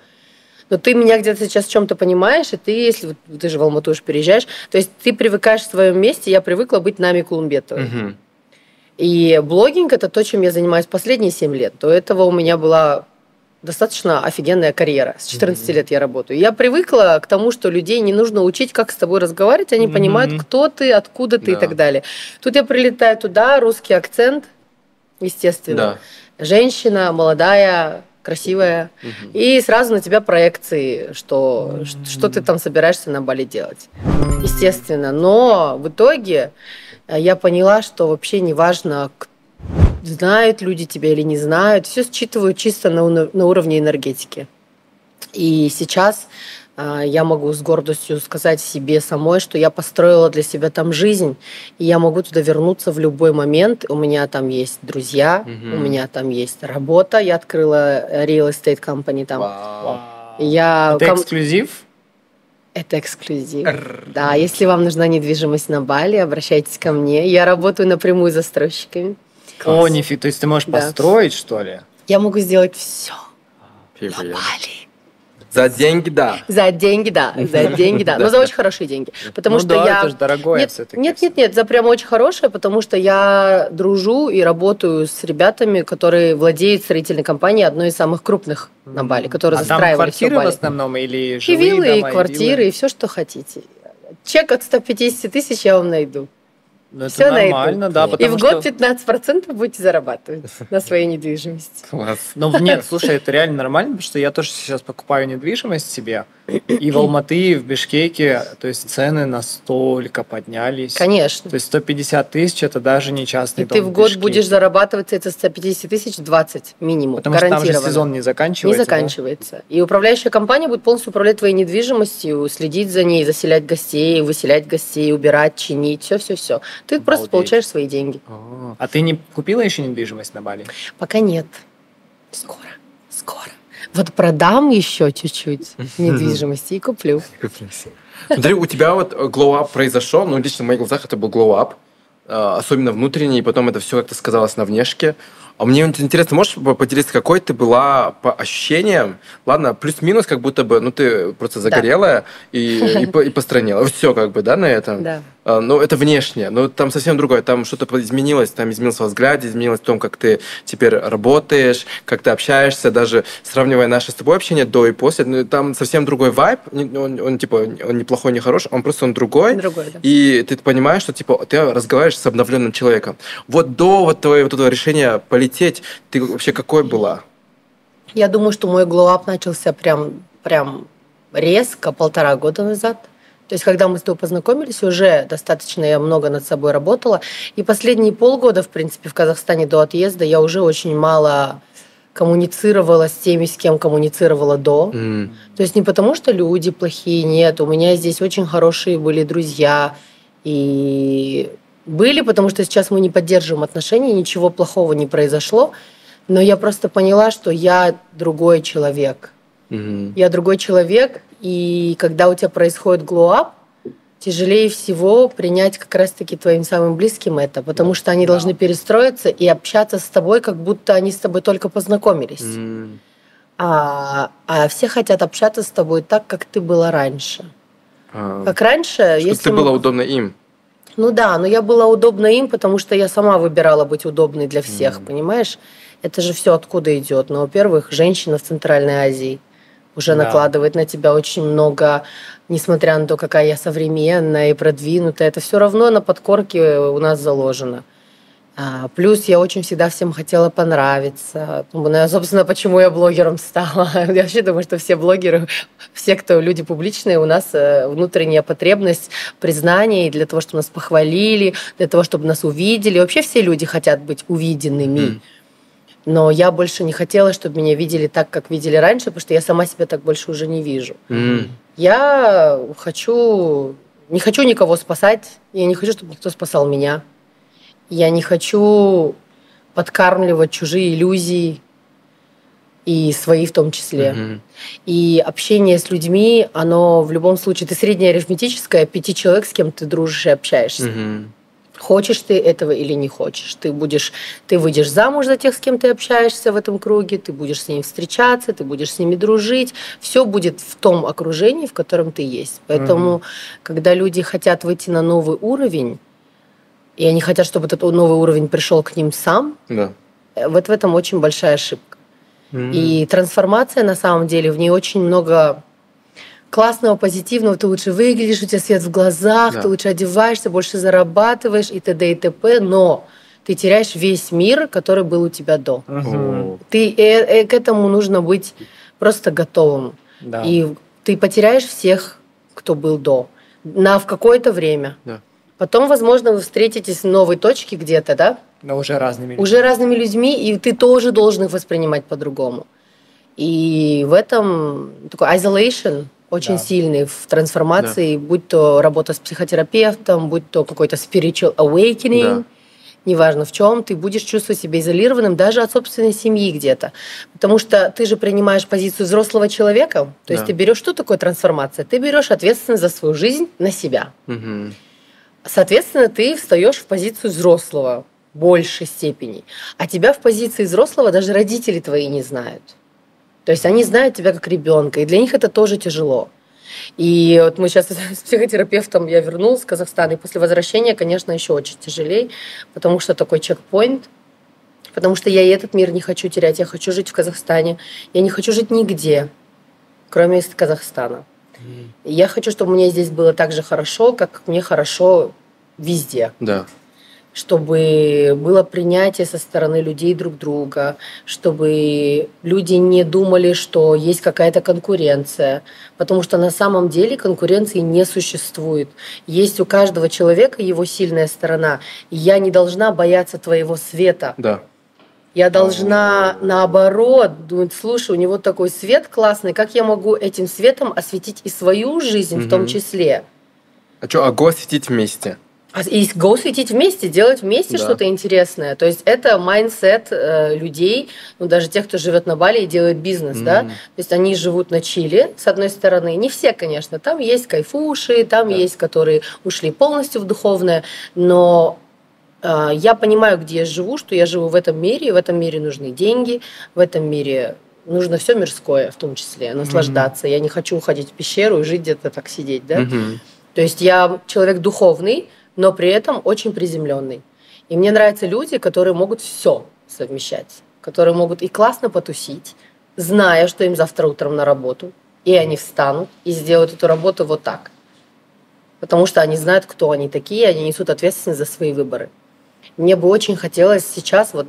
C: Но ты меня где-то сейчас в чем-то понимаешь, и ты, если вот ты же в Алмату уж переезжаешь, то есть ты привыкаешь в своем месте, я привыкла быть Нами Кулумбетовой.
B: Мгм.
C: И блогинг это то, чем я занимаюсь последние 7 лет. До этого у меня была достаточно офигенная карьера. С 14 лет я работаю. Я привыкла к тому, что людей не нужно учить, как с тобой разговаривать, они
A: Мгм.
C: понимают, кто ты, откуда ты и
B: Да.
C: так далее. Тут я прилетаю туда, русский акцент, естественно.
B: Да.
C: Женщина, молодая, красивая.
B: Мгм.
C: И сразу на тебя проекции, что, ш- что ты там собираешься на Бали делать. Естественно. Но в итоге я поняла, что вообще не важно, знают люди тебя или не знают. Все считывают чисто на, на уровне энергетики. И сейчас а, я могу с гордостью сказать себе самой, что я построила для себя там жизнь, и я могу туда вернуться в любой момент. У меня там есть друзья,
B: Мгм.
C: у меня там есть работа. Я открыла э, real estate company там.
B: Вау.
C: Я
A: Это
C: ком-
A: эксклюзив?
C: Это эксклюзив. Да, если вам нужна недвижимость на Бали, обращайтесь ко мне. Я работаю напрямую с застройщиками.
A: О, нифиг, то есть ты можешь
C: Да.
A: построить, что ли?
C: Я могу сделать все на. Бали.
B: За деньги, да.
C: За деньги, да, за деньги, да. Но за очень хорошие деньги. Потому
A: ну
C: что
A: да,
C: я...
A: это же дорогое
C: Нет,
A: все-таки.
C: нет, нет, нет, за прям очень хорошее, потому что я дружу и работаю с ребятами, которые владеют строительной компанией, одной из самых крупных на Бали, которые
A: а там
C: застраивали все
A: квартиры в
C: Бали.
A: основном или
C: И
A: жилые
C: виллы, и
A: дома,
C: квартиры, и все, что хотите. Чек от 150 тысяч я вам найду.
A: Ну, это
C: на
A: нормально, да,
C: И в
A: что...
C: год 15% будете зарабатывать на своей недвижимости.
B: Класс.
A: Ну, нет, слушай, это реально нормально, потому что я тоже сейчас покупаю недвижимость себе, и в Алматы, и в Бишкеке, то есть цены настолько поднялись.
C: Конечно.
A: То есть 150 тысяч – это даже не частный
C: И
A: дом
C: ты в
A: в
C: год
A: Бишкеке.
C: будешь зарабатывать это 150 тысяч 20 минимум.
A: Потому что там же сезон не
C: не
A: заканчивается. да?
C: заканчивается. И управляющая компания будет полностью управлять твоей недвижимостью, следить за ней, заселять гостей, выселять гостей, убирать, чинить, все-все-все. Ты просто
A: Обалдеть.
C: получаешь свои деньги.
B: А,
A: А ты не купила еще недвижимость на Бали?
C: Пока нет. Скоро, скоро. Вот продам еще чуть-чуть недвижимости и куплю.
B: Смотри, у тебя вот glow up произошел, ну, лично в моих глазах это был up, э, особенно внутренний, и потом это все как-то сказалось на внешке. А мне интересно, можешь поделиться, какой ты была по ощущениям? Ладно, плюс-минус, как будто бы, ну, ты просто загорелая и, и, по- и постранила. Все как бы, да, на этом?
C: Да.
B: А, Ну, это внешне, но там совсем другое. Там что-то изменилось, там изменился во взгляде, изменилось в том, как ты теперь работаешь, как ты общаешься, даже сравнивая наше с тобой общение до и после, ну, там совсем другой вайб, Не- он, он, типа, он неплохой, не хороший, он просто он другой,
C: Другой, да.
B: и ты понимаешь, что типа ты разговариваешь с обновленным человеком. Вот до вот твоего вот этого решения полететь, ты вообще какой была?
C: Я думаю, что мой glow up начался прям, прям резко, полтора года назад. То есть, когда мы с тобой познакомились, уже достаточно я много над собой работала. И последние полгода, в принципе, в Казахстане до отъезда я уже очень мало коммуницировала с теми, с кем коммуницировала до.
B: М,
C: То есть не потому, что люди плохие, нет. У меня здесь очень хорошие были друзья. И были, потому что сейчас мы не поддерживаем отношения, ничего плохого не произошло. Но я просто поняла, что я другой человек.
B: мгм.
C: Я другой человек, и когда у тебя происходит glow up, тяжелее всего принять как раз-таки твоим самым близким это, потому что они
A: Да.
C: должны перестроиться и общаться с тобой, как будто они с тобой только познакомились.
B: М,
C: А, а все хотят общаться с тобой так, как ты была раньше.
B: а,
C: Как раньше,
B: Чтобы
C: если
B: ты
C: мы-
B: было удобно им.
C: Ну да, но я была удобна им, потому что я сама выбирала быть удобной для всех,
B: Мгм.
C: понимаешь? Это же все откуда идет. Ну, во-первых, женщина в Центральной Азии уже
A: Да.
C: накладывает на тебя очень много, несмотря на то, какая я современная и продвинутая, это все равно на подкорке у нас заложено. А, Плюс я очень всегда всем хотела понравиться. Ну, ну, Собственно, почему я блогером стала. Я вообще думаю, что все блогеры, все, кто люди публичные, у нас э, внутренняя потребность признания и для того, чтобы нас похвалили, для того, чтобы нас увидели. Вообще все люди хотят быть увиденными.
B: Мгм.
C: Но я больше не хотела, чтобы меня видели так, как видели раньше, потому что я сама себя так больше уже не вижу.
B: М,
C: Я хочу, не хочу никого спасать, я не хочу, чтобы никто спасал меня. Я не хочу подкармливать чужие иллюзии и свои в том числе.
B: мгм.
C: И общение с людьми, оно в любом случае, ты среднее арифметическое, пяти человек, с кем ты дружишь и общаешься.
B: Мгм.
C: Хочешь ты этого или не хочешь. Ты будешь, ты выйдешь замуж за тех, с кем ты общаешься в этом круге, ты будешь с ними встречаться, ты будешь с ними дружить. Все будет в том окружении, в котором ты есть. Поэтому, когда люди хотят выйти на новый уровень, и они хотят, чтобы этот новый уровень пришел к ним сам,
B: Да.
C: э, вот в этом очень большая ошибка.
B: М.
C: И трансформация, на самом деле, в ней очень много классного, позитивного. Ты лучше выглядишь, у тебя свет в глазах,
B: Да.
C: ты лучше одеваешься, больше зарабатываешь и т.д. и т.п. Но ты теряешь весь мир, который был у тебя до.
B: О.
C: Ты, э, э, к этому нужно быть просто готовым.
A: Да.
C: И ты потеряешь всех, кто был до, на в какое-то время.
B: Да.
C: Потом, возможно, вы встретитесь в новой точке где-то, да?
A: Но уже разными.
C: уже разными людьми, и ты тоже должен их воспринимать по-другому. И в этом такой isolation очень
A: Да.
C: сильный в трансформации, будь то работа с психотерапевтом, будь то какой-то spiritual awakening,
B: Да.
C: неважно в чем, ты будешь чувствовать себя изолированным даже от собственной семьи где-то. Потому что ты же принимаешь позицию взрослого человека, то есть
B: Да.
C: ты берешь, что такое трансформация? Ты берешь ответственность за свою жизнь на себя.
B: Мгм.
C: Соответственно, ты встаешь в позицию взрослого в большей степени. А тебя в позиции взрослого даже родители твои не знают. То есть они знают тебя как ребенка, и для них это тоже тяжело. И вот мы сейчас с психотерапевтом, я вернулась в Казахстан, и после возвращения, конечно, еще очень тяжелее, потому что такой чекпоинт, потому что я и этот мир не хочу терять, я хочу жить в Казахстане, я не хочу жить нигде, кроме из Казахстана. И я хочу, чтобы мне здесь было так же хорошо, как мне хорошо везде.
B: Да.
C: Чтобы было принятие со стороны людей друг друга, чтобы люди не думали, что есть какая-то конкуренция, потому что на самом деле конкуренции не существует. Есть у каждого человека его сильная сторона. И я не должна бояться твоего света.
B: Да.
C: Я должна, наоборот, думать, слушай, у него такой свет классный, как я могу этим светом осветить и свою жизнь в том числе?
B: А что, а go светить вместе?
C: А И go светить вместе, делать вместе
B: Да.
C: что-то интересное. То есть это mindset э, людей, ну даже тех, кто живет на Бали и делает бизнес, да.
B: Мгм.
C: То есть они живут на чилле, с одной стороны. Не все, конечно. Там есть кайфуши, там
B: Да.
C: есть, которые ушли полностью в духовное, но э, я понимаю, где я живу, что я живу в этом мире, и в этом мире нужны деньги, в этом мире нужно все мирское, в том числе, наслаждаться. Я не хочу уходить в пещеру и жить где-то так сидеть, да.
B: Мгм.
C: То есть я человек духовный, но при этом очень приземленный. И мне нравятся люди, которые могут все совмещать, которые могут и классно потусить, зная, что им завтра утром на работу, и они встанут и сделают эту работу вот так. Потому что они знают, кто они такие, они несут ответственность за свои выборы. Мне бы очень хотелось сейчас, вот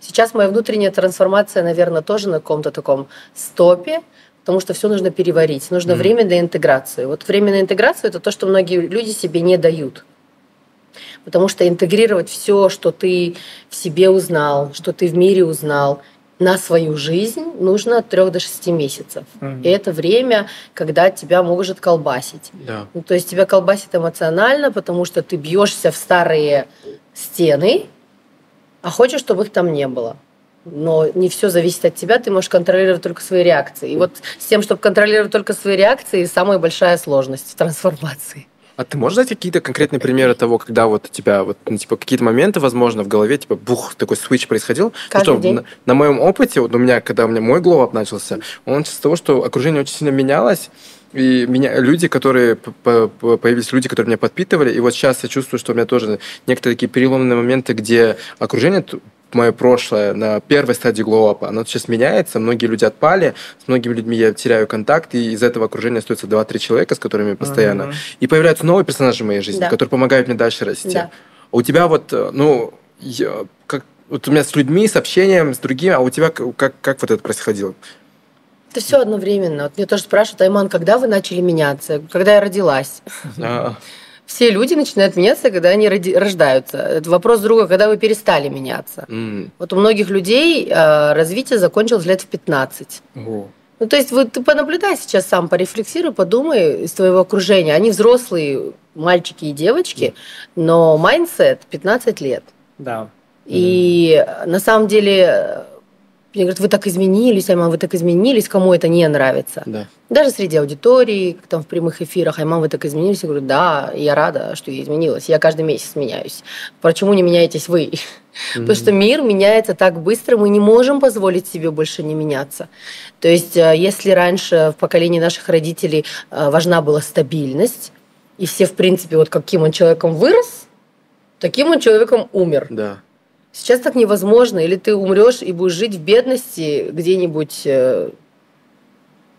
C: сейчас моя внутренняя трансформация, наверное, тоже на каком-то таком стопе, потому что все нужно переварить, нужно
B: Мгм.
C: время для интеграции. Вот время на интеграцию это то, что многие люди себе не дают. Потому что интегрировать все, что ты в себе узнал, что ты в мире узнал, на свою жизнь нужно от 3 до 6 месяцев.
A: Мгм.
C: И это время, когда тебя может колбасить.
B: Да.
C: Ну, то есть тебя колбасит эмоционально, потому что ты бьешься в старые стены, а хочешь, чтобы их там не было. Но не все зависит от тебя, ты можешь контролировать только свои реакции. И вот с тем, чтобы контролировать только свои реакции, самая большая сложность в трансформации.
B: А ты можешь дать какие-то конкретные примеры того, когда вот у тебя вот, ну, типа, какие-то моменты, возможно, в голове, типа, бух, такой switch происходил?
C: Каждый
B: Ну что,
C: день.
B: На, на моем опыте, вот у меня, когда у меня мой glow up начался, он с того, что окружение очень сильно менялось, и меня, люди, которые появились люди, которые меня подпитывали, и вот сейчас я чувствую, что у меня тоже некоторые такие переломные моменты, где окружение мое прошлое на первой стадии глоуапа, оно сейчас меняется, многие люди отпали, с многими людьми я теряю контакт, и из этого окружения остается 2-3 человека, с которыми я постоянно.
A: Мгм.
B: И появляются новые персонажи в моей жизни,
C: Да.
B: которые помогают мне дальше расти.
C: Да.
B: А у тебя вот, э, ну, я- как, вот у меня с людьми, с общением, с другими, а у тебя как, как вот это происходило?
C: Это все одновременно. Вот мне тоже спрашивают, Айман, когда вы начали меняться? Когда я родилась? Все люди начинают меняться, когда они рождаются. Это вопрос другой, когда вы перестали меняться.
B: м,
C: Вот у многих людей э, развитие закончилось лет в 15.
B: о,
C: Ну, то есть вот ты понаблюдай сейчас сам, порефлексируй, подумай из твоего окружения. Они взрослые мальчики и девочки, но mindset 15 лет.
A: Да.
C: И на самом деле мне говорят, вы так изменились, Айман, вы так изменились, кому это не нравится.
B: да.
C: Даже среди аудитории, там в прямых эфирах, Айман, вы так изменились. Я говорю, да, я рада, что я изменилась. Я каждый месяц меняюсь. Почему не меняетесь вы? Потому что мир меняется так быстро, мы не можем позволить себе больше не меняться. То есть, э, если раньше в поколении наших родителей э, важна была стабильность, и все, в принципе, вот каким он человеком вырос, таким он человеком умер.
B: Да.
C: Сейчас так невозможно. Или ты умрешь и будешь жить в бедности где-нибудь э,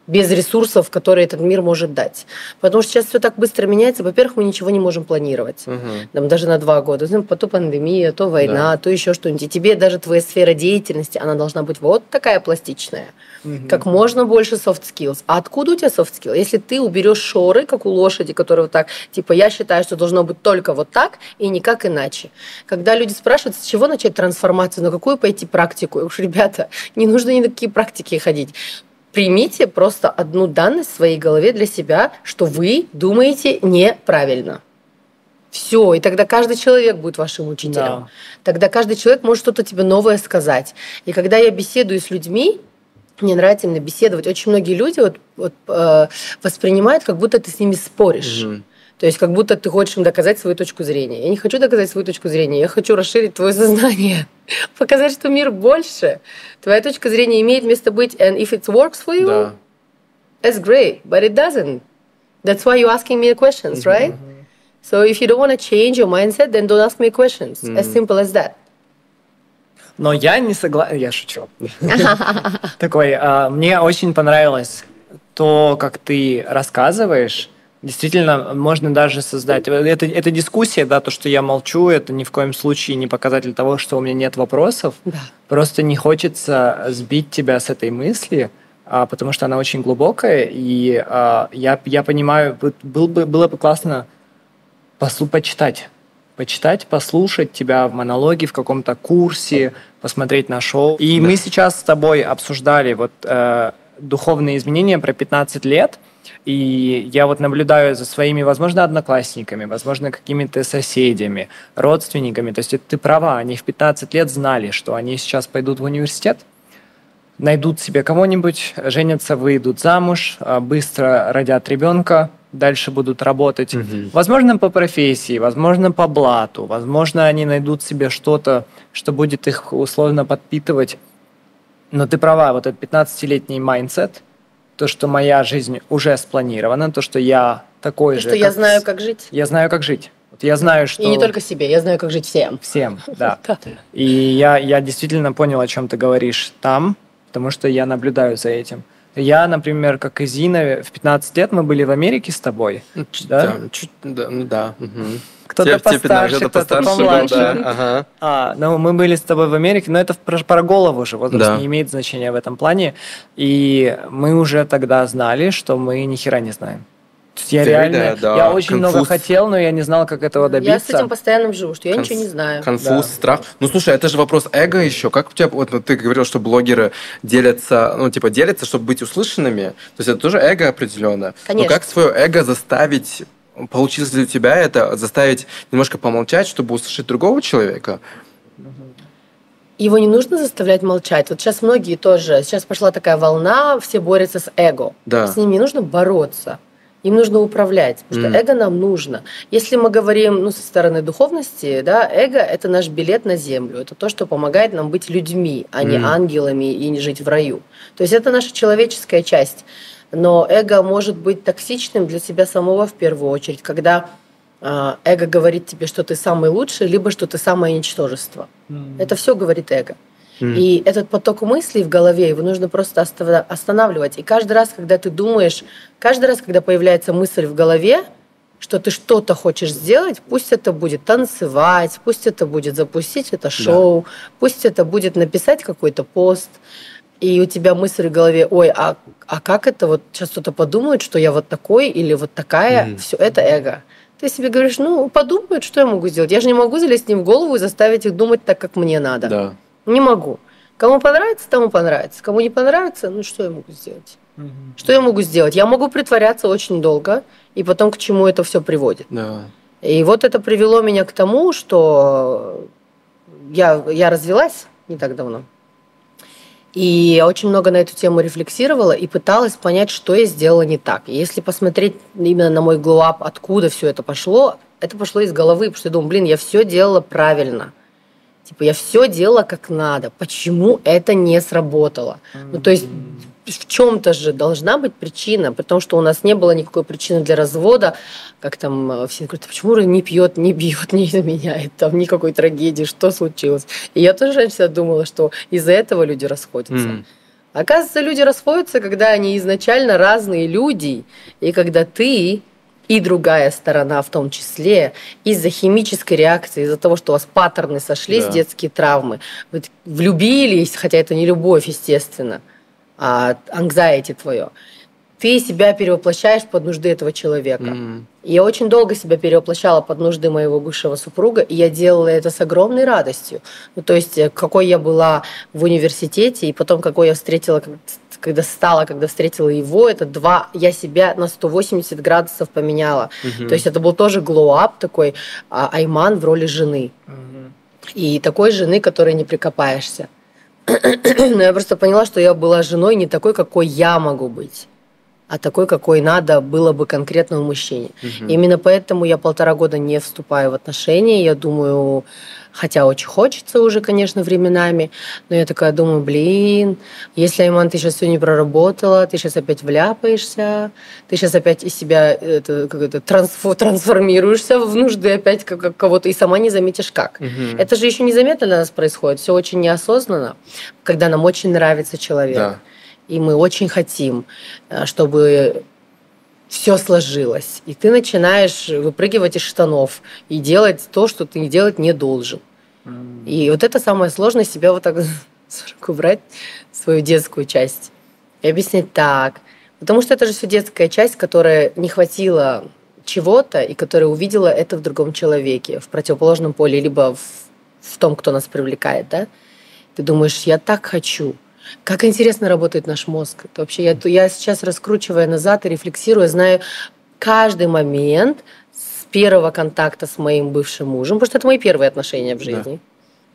C: без ресурсов, которые этот мир может дать. Потому что сейчас все так быстро меняется. Во-первых, мы ничего не можем планировать.
B: Мгм.
C: Там, даже на два года. Ну, То пандемия, то война, то еще что-нибудь. И тебе даже твоя сфера деятельности, она должна быть вот такая пластичная.
A: Мгм.
C: Как можно больше soft skills. А откуда у тебя soft skills? Если ты уберешь шоры, как у лошади, которые вот так, типа, я считаю, что должно быть только вот так и никак иначе. Когда люди спрашивают, с чего начать трансформацию, на какую пойти практику, я говорю, ребята, не нужно ни на какие практики ходить. Примите просто одну данность в своей голове для себя, что вы думаете неправильно. Все, и тогда каждый человек будет вашим учителем.
A: Да.
C: Тогда каждый человек может что-то тебе новое сказать. И когда я беседую с людьми, мне нравится именно беседовать. Очень многие люди вот, вот, э, воспринимают, как будто ты с ними споришь.
B: Мгм.
C: То есть как будто ты хочешь им доказать свою точку зрения. Я не хочу доказать свою точку зрения, я хочу расширить твое сознание, показать, что мир больше. Твоя точка зрения имеет место быть, and if it works for you,
B: Да.
C: that's great, but it doesn't. That's why you're asking me questions, right? So if you don't want to change your mindset, then don't ask me questions. As simple as that.
A: Но я не согласен, я шучу. Такой, а, мне очень понравилось то, как ты рассказываешь, действительно можно даже создать. Это, это дискуссия, да, то, что я молчу, это ни в коем случае не показатель того, что у меня нет вопросов.
C: Да.
A: Просто не хочется сбить тебя с этой мысли, а, потому что она очень глубокая, и а, я, я понимаю, был бы, было бы классно послу, почитать. Почитать, послушать тебя в монологе, в каком-то курсе, посмотреть на шоу. И да. мы сейчас с тобой обсуждали вот э, духовные изменения про 15 лет – и я вот наблюдаю за своими, возможно, одноклассниками, возможно, какими-то соседями, родственниками. То есть ты права, они в 15 лет знали, что они сейчас пойдут в университет, найдут себе кого-нибудь, женятся, выйдут замуж, а, быстро родят ребенка, дальше будут работать. Угу. Возможно, по профессии, возможно, по блату, возможно, они найдут себе что-то, что будет их условно подпитывать. Но ты права, вот этот 15-летний mindset – то, что моя жизнь уже спланирована, то, что я такой
C: то,
A: же.
C: Что я знаю, как жить.
A: Я знаю, как жить. Вот я знаю, что...
C: И не только себе, я знаю, как жить всем.
A: Всем, да. И я, я действительно понял, о чем ты говоришь там, потому что я наблюдаю за этим. Я, например, как и Зина, в 15 лет мы были в Америке с тобой.
B: Ну, да? Чуть, да, ну да. Угу.
A: Кто-то постарше, кто-то помладше. Был, да. ага. а, ну, мы были с тобой в Америке, но это про, про голову же, возраст да. не имеет значения в этом плане. И мы уже тогда знали, что мы ни хера не знаем. Я Ты, реально, да, да. я очень Конфуз. много хотел, но я не знал, как этого добиться. Я
C: с этим постоянно живу, что я Конф... ничего не знаю.
B: Конфуз, да. страх. Ну, слушай, это же вопрос эго еще. Как у тебя, вот ну, ты говорил, что блогеры делятся, ну, типа, делятся, чтобы быть услышанными. То есть это тоже эго определенно.
C: Конечно.
B: Но как свое эго заставить Получилось ли у тебя это заставить немножко помолчать, чтобы услышать другого человека?
C: Его не нужно заставлять молчать. Вот сейчас многие тоже, сейчас пошла такая волна, все борются с эго.
B: Да.
C: С ним не нужно бороться. Им нужно управлять, потому что mm. эго нам нужно. Если мы говорим ну, со стороны духовности, да, эго – это наш билет на землю. Это то, что помогает нам быть людьми, а не mm. ангелами и не жить в раю. То есть это наша человеческая часть. Но эго может быть токсичным для себя самого в первую очередь, когда э, эго говорит тебе, что ты самый лучший, либо что ты самое ничтожество. Mm. Это все говорит эго. Mm. И этот поток мыслей в голове, его нужно просто останавливать. И каждый раз, когда ты думаешь, каждый раз, когда появляется мысль в голове, что ты что-то хочешь сделать, пусть это будет танцевать, пусть это будет запустить это шоу, да. пусть это будет написать какой-то пост, и у тебя мысль в голове, ой, а, а как это вот сейчас кто-то подумает, что я вот такой или вот такая, mm-hmm. все это эго. Ты себе говоришь, ну, подумают, что я могу сделать. Я же не могу залезть им в голову и заставить их думать так, как мне надо.
B: Да.
C: Не могу. Кому понравится, тому понравится. Кому не понравится, ну что я могу сделать? Угу. Что я могу сделать? Я могу притворяться очень долго, и потом к чему это все приводит.
B: Да.
C: И вот это привело меня к тому, что я, я развелась не так давно. И я очень много на эту тему рефлексировала и пыталась понять, что я сделала не так. И если посмотреть именно на мой glow-up, откуда все это пошло, это пошло из головы, потому что я думаю, блин, я все делала правильно. Типа, я все делала как надо. Почему это не сработало? Ну, то есть в чем-то же должна быть причина, потому что у нас не было никакой причины для развода. Как там э, все говорят, почему не пьет, не бьет, не изменяет, там никакой трагедии, что случилось. И я тоже раньше всегда думала, что из-за этого люди расходятся. Mm. Оказывается, люди расходятся, когда они изначально разные люди, и когда ты и другая сторона в том числе, из-за химической реакции, из-за того, что у вас паттерны сошлись, да. детские травмы, вы влюбились, хотя это не любовь, естественно, а anxiety твое, ты себя перевоплощаешь под нужды этого человека. Mm-hmm. Я очень долго себя перевоплощала под нужды моего бывшего супруга, и я делала это с огромной радостью. Ну, то есть, э, какой я была в университете, и потом какой я встретила, когда стала, когда встретила его, это два, я себя на 180 градусов поменяла. Mm-hmm. То есть, это был тоже glow-up такой, а, Айман в роли жены. Mm-hmm. И такой жены, которой не прикопаешься. Но я просто поняла, что я была женой не такой, какой я могу быть, а такой, какой надо было бы конкретному мужчине. Угу. Именно поэтому я полтора года не вступаю в отношения. Я думаю, хотя очень хочется уже, конечно, временами, но я такая думаю, блин, если, Айман, ты сейчас все не проработала, ты сейчас опять вляпаешься, ты сейчас опять из себя это, как это, трансформируешься в нужды опять как кого-то, и сама не заметишь как. Угу. Это же еще незаметно для нас происходит, все очень неосознанно, когда нам очень нравится человек. Да. И мы очень хотим, э, чтобы все сложилось. И ты начинаешь выпрыгивать из штанов и делать то, что ты делать не должен. И вот это самое сложное, себя вот так за руку брать, свою детскую часть, и объяснять так. Потому что это же все детская часть, которая не хватило чего-то, и которая увидела это в другом человеке, в противоположном поле, либо в, в том, кто нас привлекает, да? Ты думаешь, я так хочу, как интересно работает наш мозг. Это вообще я, я сейчас раскручивая назад и рефлексируя, знаю каждый момент с первого контакта с моим бывшим мужем, потому что это мои первые отношения в жизни.
B: Да.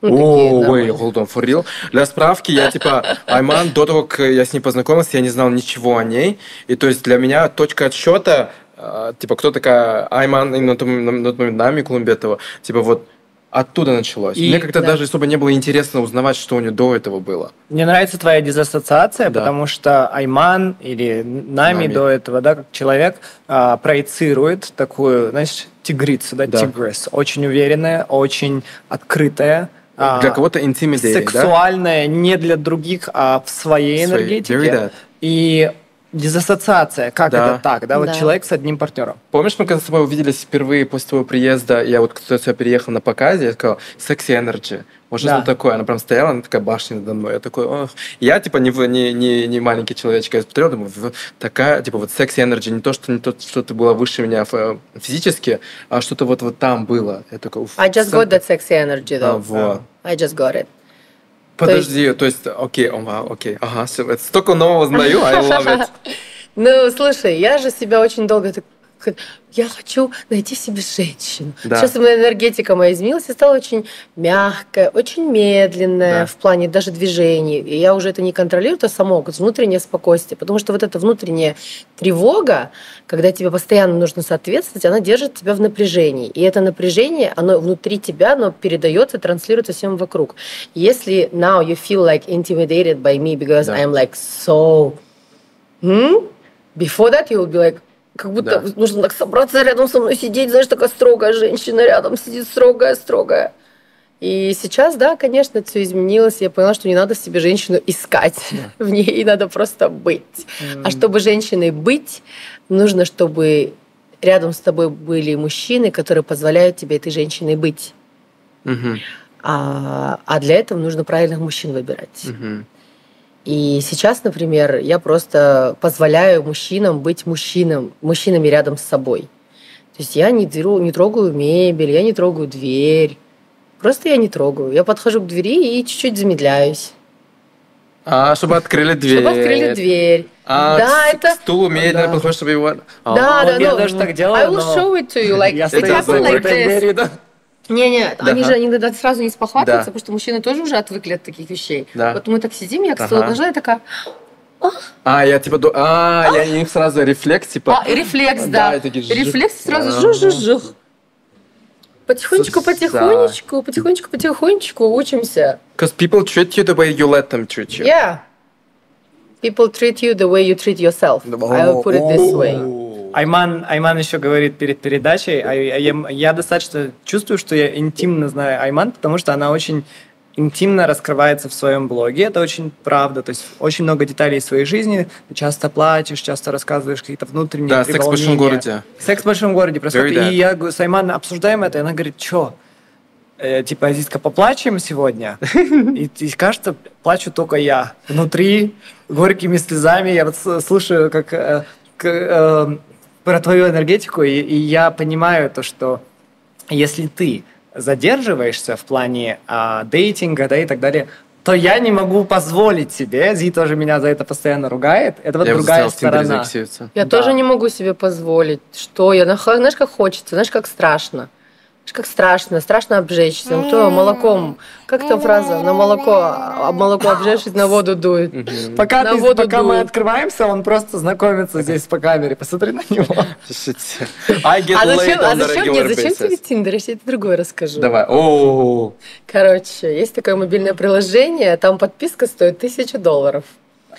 B: Ну, О, ой, hold on, for real. Для справки, я типа, Айман, до того, как я с ней познакомился, я не знал ничего о ней. И то есть для меня точка отсчета, а, типа, кто такая Айман, на тот момент Нами Кулумбетова, типа вот оттуда началось. И, Мне как-то да. даже особо не было интересно узнавать, что у нее до этого было.
A: Мне нравится твоя дезассоциация, да. потому что Айман или Нами, Нами. до этого, да, как человек а, проецирует такую, знаешь, тигрицу, да, да. тигрис, очень уверенная, очень открытая.
B: А, для кого-то intimidating,
A: Сексуальная, да? не для других, а в своей энергетике. И Дезассоциация, как да. это так, да? Вот да. человек с одним партнером.
B: Помнишь, мы когда с тобой увиделись впервые после твоего приезда, я вот кто-то сюда переехал на показе, я сказал, секси энерджи. Может, да. что такое? Она прям стояла, она такая башня надо мной. Я такой, ох. Я, типа, не, не, не, не маленький человечек, я смотрел, думаю, такая, типа, вот секси энерджи, не то, что не то, что ты была выше меня физически, а что-то вот, вот там было. Я такой, уф.
C: I just got that sexy energy, though.
B: А, вот.
C: I just got it.
B: Подожди, то есть, окей, окей, ага, столько нового знаю, I love it.
C: Ну, слушай, я же себя очень долго я хочу найти себе женщину. Да. Сейчас моя энергетика моя изменилась и стала очень мягкая, очень медленная да. в плане даже движений. И я уже это не контролирую, это само, внутреннее спокойствие. Потому что вот эта внутренняя тревога, когда тебе постоянно нужно соответствовать, она держит тебя в напряжении. И это напряжение, оно внутри тебя, оно передается, транслируется всем вокруг. Если now you feel like intimidated by me because да. I'm like so... Hmm? Before that you will be like, как будто да. нужно так собраться рядом со мной сидеть, знаешь, такая строгая женщина рядом сидит, строгая, строгая. И сейчас, да, конечно, это все изменилось. Я поняла, что не надо себе женщину искать. Да. В ней надо просто быть. Mm. А чтобы женщиной быть, нужно, чтобы рядом с тобой были мужчины, которые позволяют тебе этой женщиной быть.
B: Mm-hmm.
C: А, а для этого нужно правильных мужчин выбирать.
B: Mm-hmm.
C: И сейчас, например, я просто позволяю мужчинам быть мужчинам, мужчинами рядом с собой. То есть я не, не трогаю мебель, я не трогаю дверь. Просто я не трогаю. Я подхожу к двери и чуть-чуть замедляюсь.
B: А, чтобы открыли дверь.
C: Чтобы открыли дверь.
B: А, да, к, это... к стулу медленно да. подходишь, чтобы его...
C: А. Да, да,
A: я тоже так делаю,
C: I will но... show it to you. Like, it happened like this. Не-не, да. они же они сразу не спохватываются, да. потому что мужчины тоже уже отвыкли от таких вещей. Да. Вот мы так сидим, я к столу ага. и такая...
B: А, я типа, а, а, я их сразу рефлекс, типа.
C: А, рефлекс, да. да такие, рефлекс сразу жух-жух-жух. Потихонечку, потихонечку, потихонечку, потихонечку учимся.
B: Because people treat you the way you let them treat you.
C: Yeah. People treat you the way you treat yourself. I will put it this way.
A: Айман, Айман еще говорит перед передачей, а я, я достаточно чувствую, что я интимно знаю Айман, потому что она очень интимно раскрывается в своем блоге. Это очень правда. То есть очень много деталей своей жизни. Ты часто плачешь, часто рассказываешь какие-то внутренние
B: Да, секс в большом городе.
A: Секс в большом городе. Просто и я с Айман обсуждаем это, и она говорит, что? Э, типа, Азизка, поплачем сегодня? И, и кажется, плачу только я. Внутри, горькими слезами, я вот слушаю, как э, э, про твою энергетику, и, и я понимаю то, что если ты задерживаешься в плане а, дейтинга, да, и так далее, то я не могу позволить себе, Зи тоже меня за это постоянно ругает, это вот я другая сторона.
C: Я да. тоже не могу себе позволить, что я, знаешь, как хочется, знаешь, как страшно как страшно, страшно обжечься. Ну, то молоком, как там фраза, на молоко, а молоко обжечься, на воду дует.
A: Пока, на ты, воду пока дует. мы открываемся, он просто знакомится здесь по камере. Посмотри на него.
B: I get
C: а зачем, а зачем, нет, зачем тебе Тиндер? Я тебе другое расскажу.
B: Давай. О.
C: Короче, есть такое мобильное приложение, там подписка стоит тысячу долларов.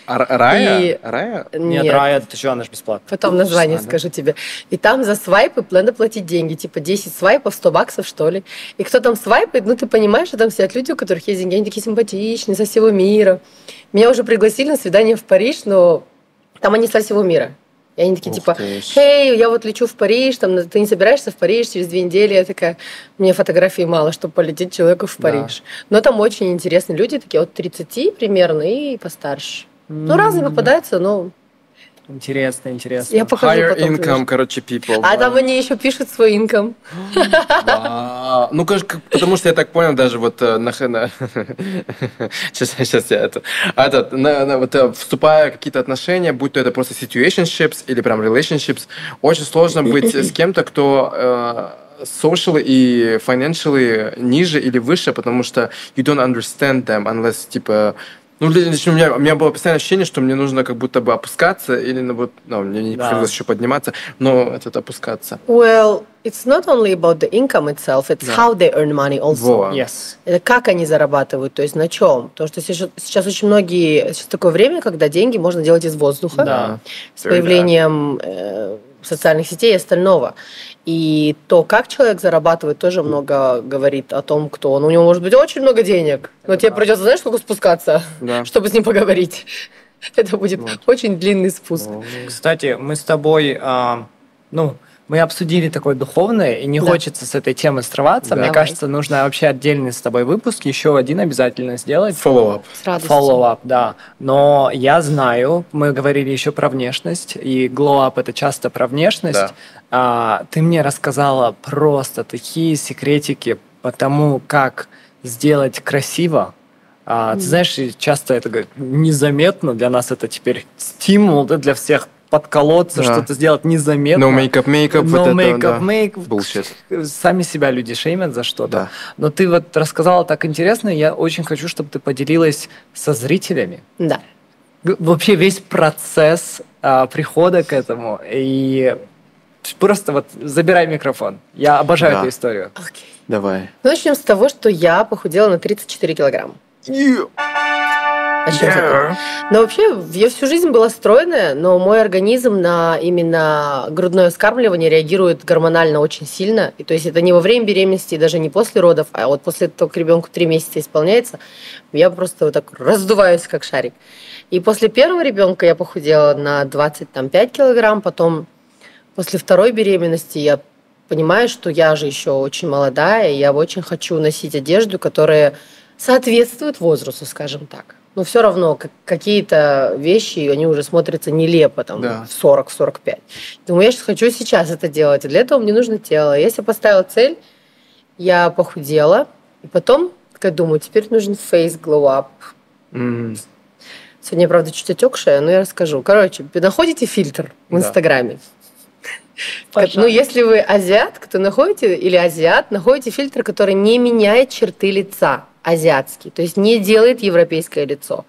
B: А Рая? И... Рая?
A: Нет, Нет, Рая, ты что, она же бесплатная.
C: Потом название а, скажу да? тебе. И там за свайпы надо платить деньги, типа 10 свайпов, 100 баксов, что ли. И кто там свайпает, ну ты понимаешь, что там сидят люди, у которых есть деньги, они такие симпатичные, со всего мира. Меня уже пригласили на свидание в Париж, но там они со всего мира. И они такие
B: Ух
C: типа. «Эй, я вот лечу в Париж, там, ты не собираешься в Париж через две недели?» Я такая, мне фотографий мало, чтобы полететь человеку в
A: Да.
C: Париж. Но там очень интересные люди, такие от 30 примерно и постарше. Ну, разные попадаются, но...
A: Интересно, интересно.
C: Я покажу
B: Higher
C: потом.
B: income,
C: конечно.
B: короче, people.
C: А
B: да.
C: там они еще пишут свой инком.
B: Да. Ну, потому что я так понял, даже вот э, на, на- сейчас, сейчас я это, а этот, на- на- вот, э, вступая в какие-то отношения, будь то это просто situationships или прям relationships, очень сложно быть с кем-то, кто э, socially и financially ниже или выше, потому что you don't understand them unless, типа, ну, лично у меня, у меня было постоянное ощущение, что мне нужно как будто бы опускаться, или, ну, вот, ну, мне не
A: Да.
B: приходилось еще подниматься, но этот опускаться.
C: Well, it's not only about the income itself, it's
B: Да.
C: how they earn money also.
B: Во.
A: Yes.
C: Это как они зарабатывают, то есть на чем. Потому что сейчас, сейчас очень многие... Сейчас такое время, когда деньги можно делать из воздуха.
A: Да.
C: С появлением э, социальных сетей и остального. И то, как человек зарабатывает, тоже много говорит о том, кто он. У него может быть очень много денег, но тебе придется, знаешь, сколько спускаться,
B: Да.
C: чтобы с ним поговорить. Это будет
B: Вот.
C: очень длинный спуск.
A: Кстати, мы с тобой, а, ну, мы обсудили такое духовное, и не
C: Да.
A: хочется с этой темы срываться.
B: Да.
A: Мне
C: Давай.
A: кажется, нужно вообще отдельный с тобой выпуск, еще один обязательно сделать.
B: Follow-up.
A: Follow-up, да. Но я знаю, мы говорили еще про внешность, и glow-up это часто про внешность.
B: Да.
A: А, ты мне рассказала просто такие секретики по тому, как сделать красиво. А, Ты знаешь, часто это говорит, незаметно для нас это теперь стимул да, для всех подколоться,
B: Да.
A: что-то сделать незаметно.
B: No makeup, makeup.
A: No
B: вот это,
A: makeup,
B: да.
A: make.
B: Bullshit.
A: Сами себя люди шеймят за что-то.
B: Да.
A: Но ты вот рассказала так интересно, я очень хочу, чтобы ты поделилась со зрителями.
C: Да.
A: Вообще весь процесс а, прихода к этому. И просто вот забирай микрофон. Я обожаю
B: Да.
A: эту историю.
C: Окей.
B: Давай.
C: Ну, начнем с того, что я похудела на 34 килограмма. Начнем с этого. Но вообще, я всю жизнь была стройная, но мой организм на именно грудное вскармливание реагирует гормонально очень сильно. И то есть это не во время беременности, и даже не после родов, а вот после того, как ребенку три месяца исполняется, я просто вот так раздуваюсь, как шарик. И после первого ребенка я похудела на 25 килограмм, потом после второй беременности я понимаю, что я же еще очень молодая, и я очень хочу носить одежду, которая соответствует возрасту, скажем так. Но все равно как- какие-то вещи, они уже смотрятся нелепо, там,
B: Да.
C: в 40-45. Думаю, я сейчас хочу сейчас это делать, и для этого мне нужно тело. Я себе поставила цель, я похудела, и потом, такая думаю, теперь нужен face glow up.
B: М,
C: Сегодня, правда, чуть отекшая, но я расскажу. Короче, находите фильтр в
B: Да.
C: Инстаграме.
A: Пожалуйста.
C: Ну, если вы азиат, то находите, или азиат, находите фильтр, который не меняет черты лица, азиатский, то есть не делает европейское лицо.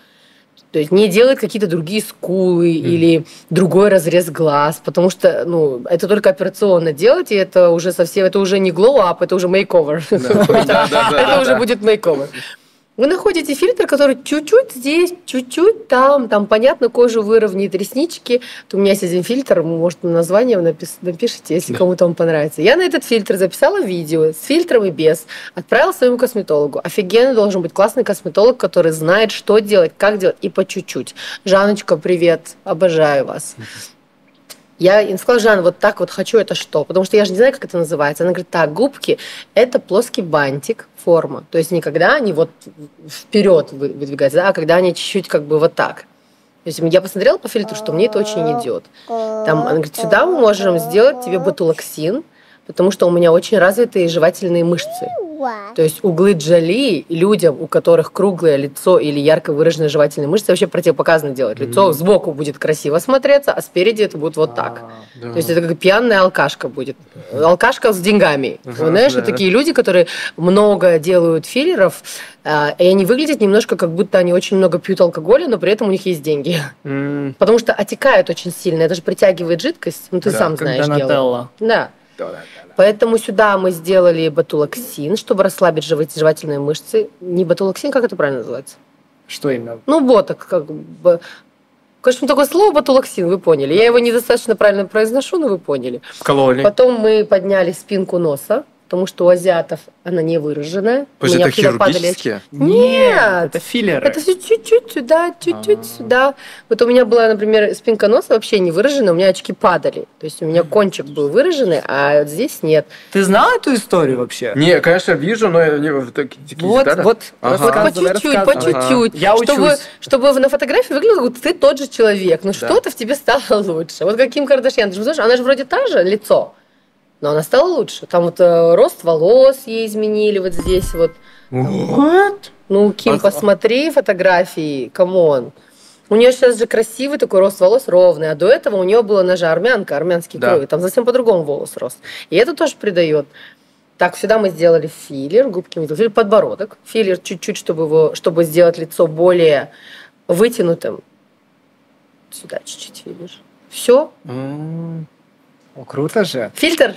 C: То есть не делает какие-то другие скулы или другой разрез глаз, потому что ну, это только операционно делать, и это уже совсем, это уже не glow-up, это уже makeover. Это уже будет makeover. Вы находите фильтр, который чуть-чуть здесь, чуть-чуть там, там, понятно, кожу выровняет, реснички. Вот у меня есть один фильтр, может, название вы напис- напишите, если кому-то он понравится. Я на этот фильтр записала видео с фильтром и без, отправила своему косметологу. Офигенно должен быть классный косметолог, который знает, что делать, как делать, и по чуть-чуть. Жаночка, привет, обожаю вас. Я им сказала, Жан, вот так вот хочу, это что? Потому что я же не знаю, как это называется. Она говорит, так, губки – это плоский бантик, форма. То есть никогда они вот вперед вы- выдвигаются, да, а когда они чуть-чуть как бы вот так. То есть я посмотрела по фильтру, что мне это очень идет. Там, она говорит, сюда мы можем сделать тебе ботулоксин, потому что у меня очень развитые жевательные мышцы. То есть углы Джоли людям, у которых круглое лицо или ярко выраженные жевательные мышцы, вообще противопоказано делать. Лицо сбоку будет красиво смотреться, а спереди это будет вот так.
B: Да.
C: То есть это как пьяная алкашка будет. Алкашка с деньгами.
B: Ага,
C: Вы знаешь,
B: да.
C: такие люди, которые много делают филлеров, а, и они выглядят немножко как будто они очень много пьют алкоголя, но при этом у них есть деньги.
B: М,
C: Потому что отекают очень сильно. Это же притягивает жидкость. Ну, ты
B: Да,
C: сам знаешь. дело.
A: Донателло.
C: Да.
B: да, да, да.
C: Поэтому сюда мы сделали ботулоксин, чтобы расслабить жевательные мышцы. Не ботулоксин, как это правильно называется?
A: Что именно?
C: Ну, боток, как бы. Конечно, такое слово ботулоксин, вы поняли. Я его недостаточно правильно произношу, но вы поняли.
B: Вкололи.
C: Потом мы подняли спинку носа, потому что у азиатов она не выраженная.
B: Потому что
C: меня
B: это
C: всегда падали очки.
B: хирургические.
C: Нет,
A: это филлеры.
C: это чуть-чуть сюда, чуть-чуть
B: А.
C: сюда. Вот у меня была, например, спинка носа вообще не выраженная, у меня очки падали. То есть у меня кончик был выраженный, а вот здесь нет.
A: Ты знал эту историю вообще?
B: Не, конечно, вижу, но я не в таких таких
A: Вот,
B: деталях.
A: вот,
C: по чуть-чуть, по чуть-чуть.
A: Я
C: чтобы,
A: учусь.
C: чтобы на фотографии выглядело, как ты тот же человек. Но что-то в тебе стало лучше. Вот каким Кардашьян, ты же знаешь, она же вроде та же, лицо. Но она стала лучше. Там вот э, рост волос ей изменили вот здесь вот.
A: What?
C: Ну, Ким,
B: А-
C: посмотри фотографии, come on. У нее сейчас же красивый такой рост волос ровный, а до этого у нее была, же армянка, армянские
B: Да.
C: крови. Там совсем по-другому волос рос. И это тоже придает. Так, сюда мы сделали филлер, губки сделали, подбородок. Филлер чуть-чуть, чтобы, его, чтобы сделать лицо более вытянутым. Сюда чуть-чуть филлер. Все.
A: О, круто же.
C: Фильтр.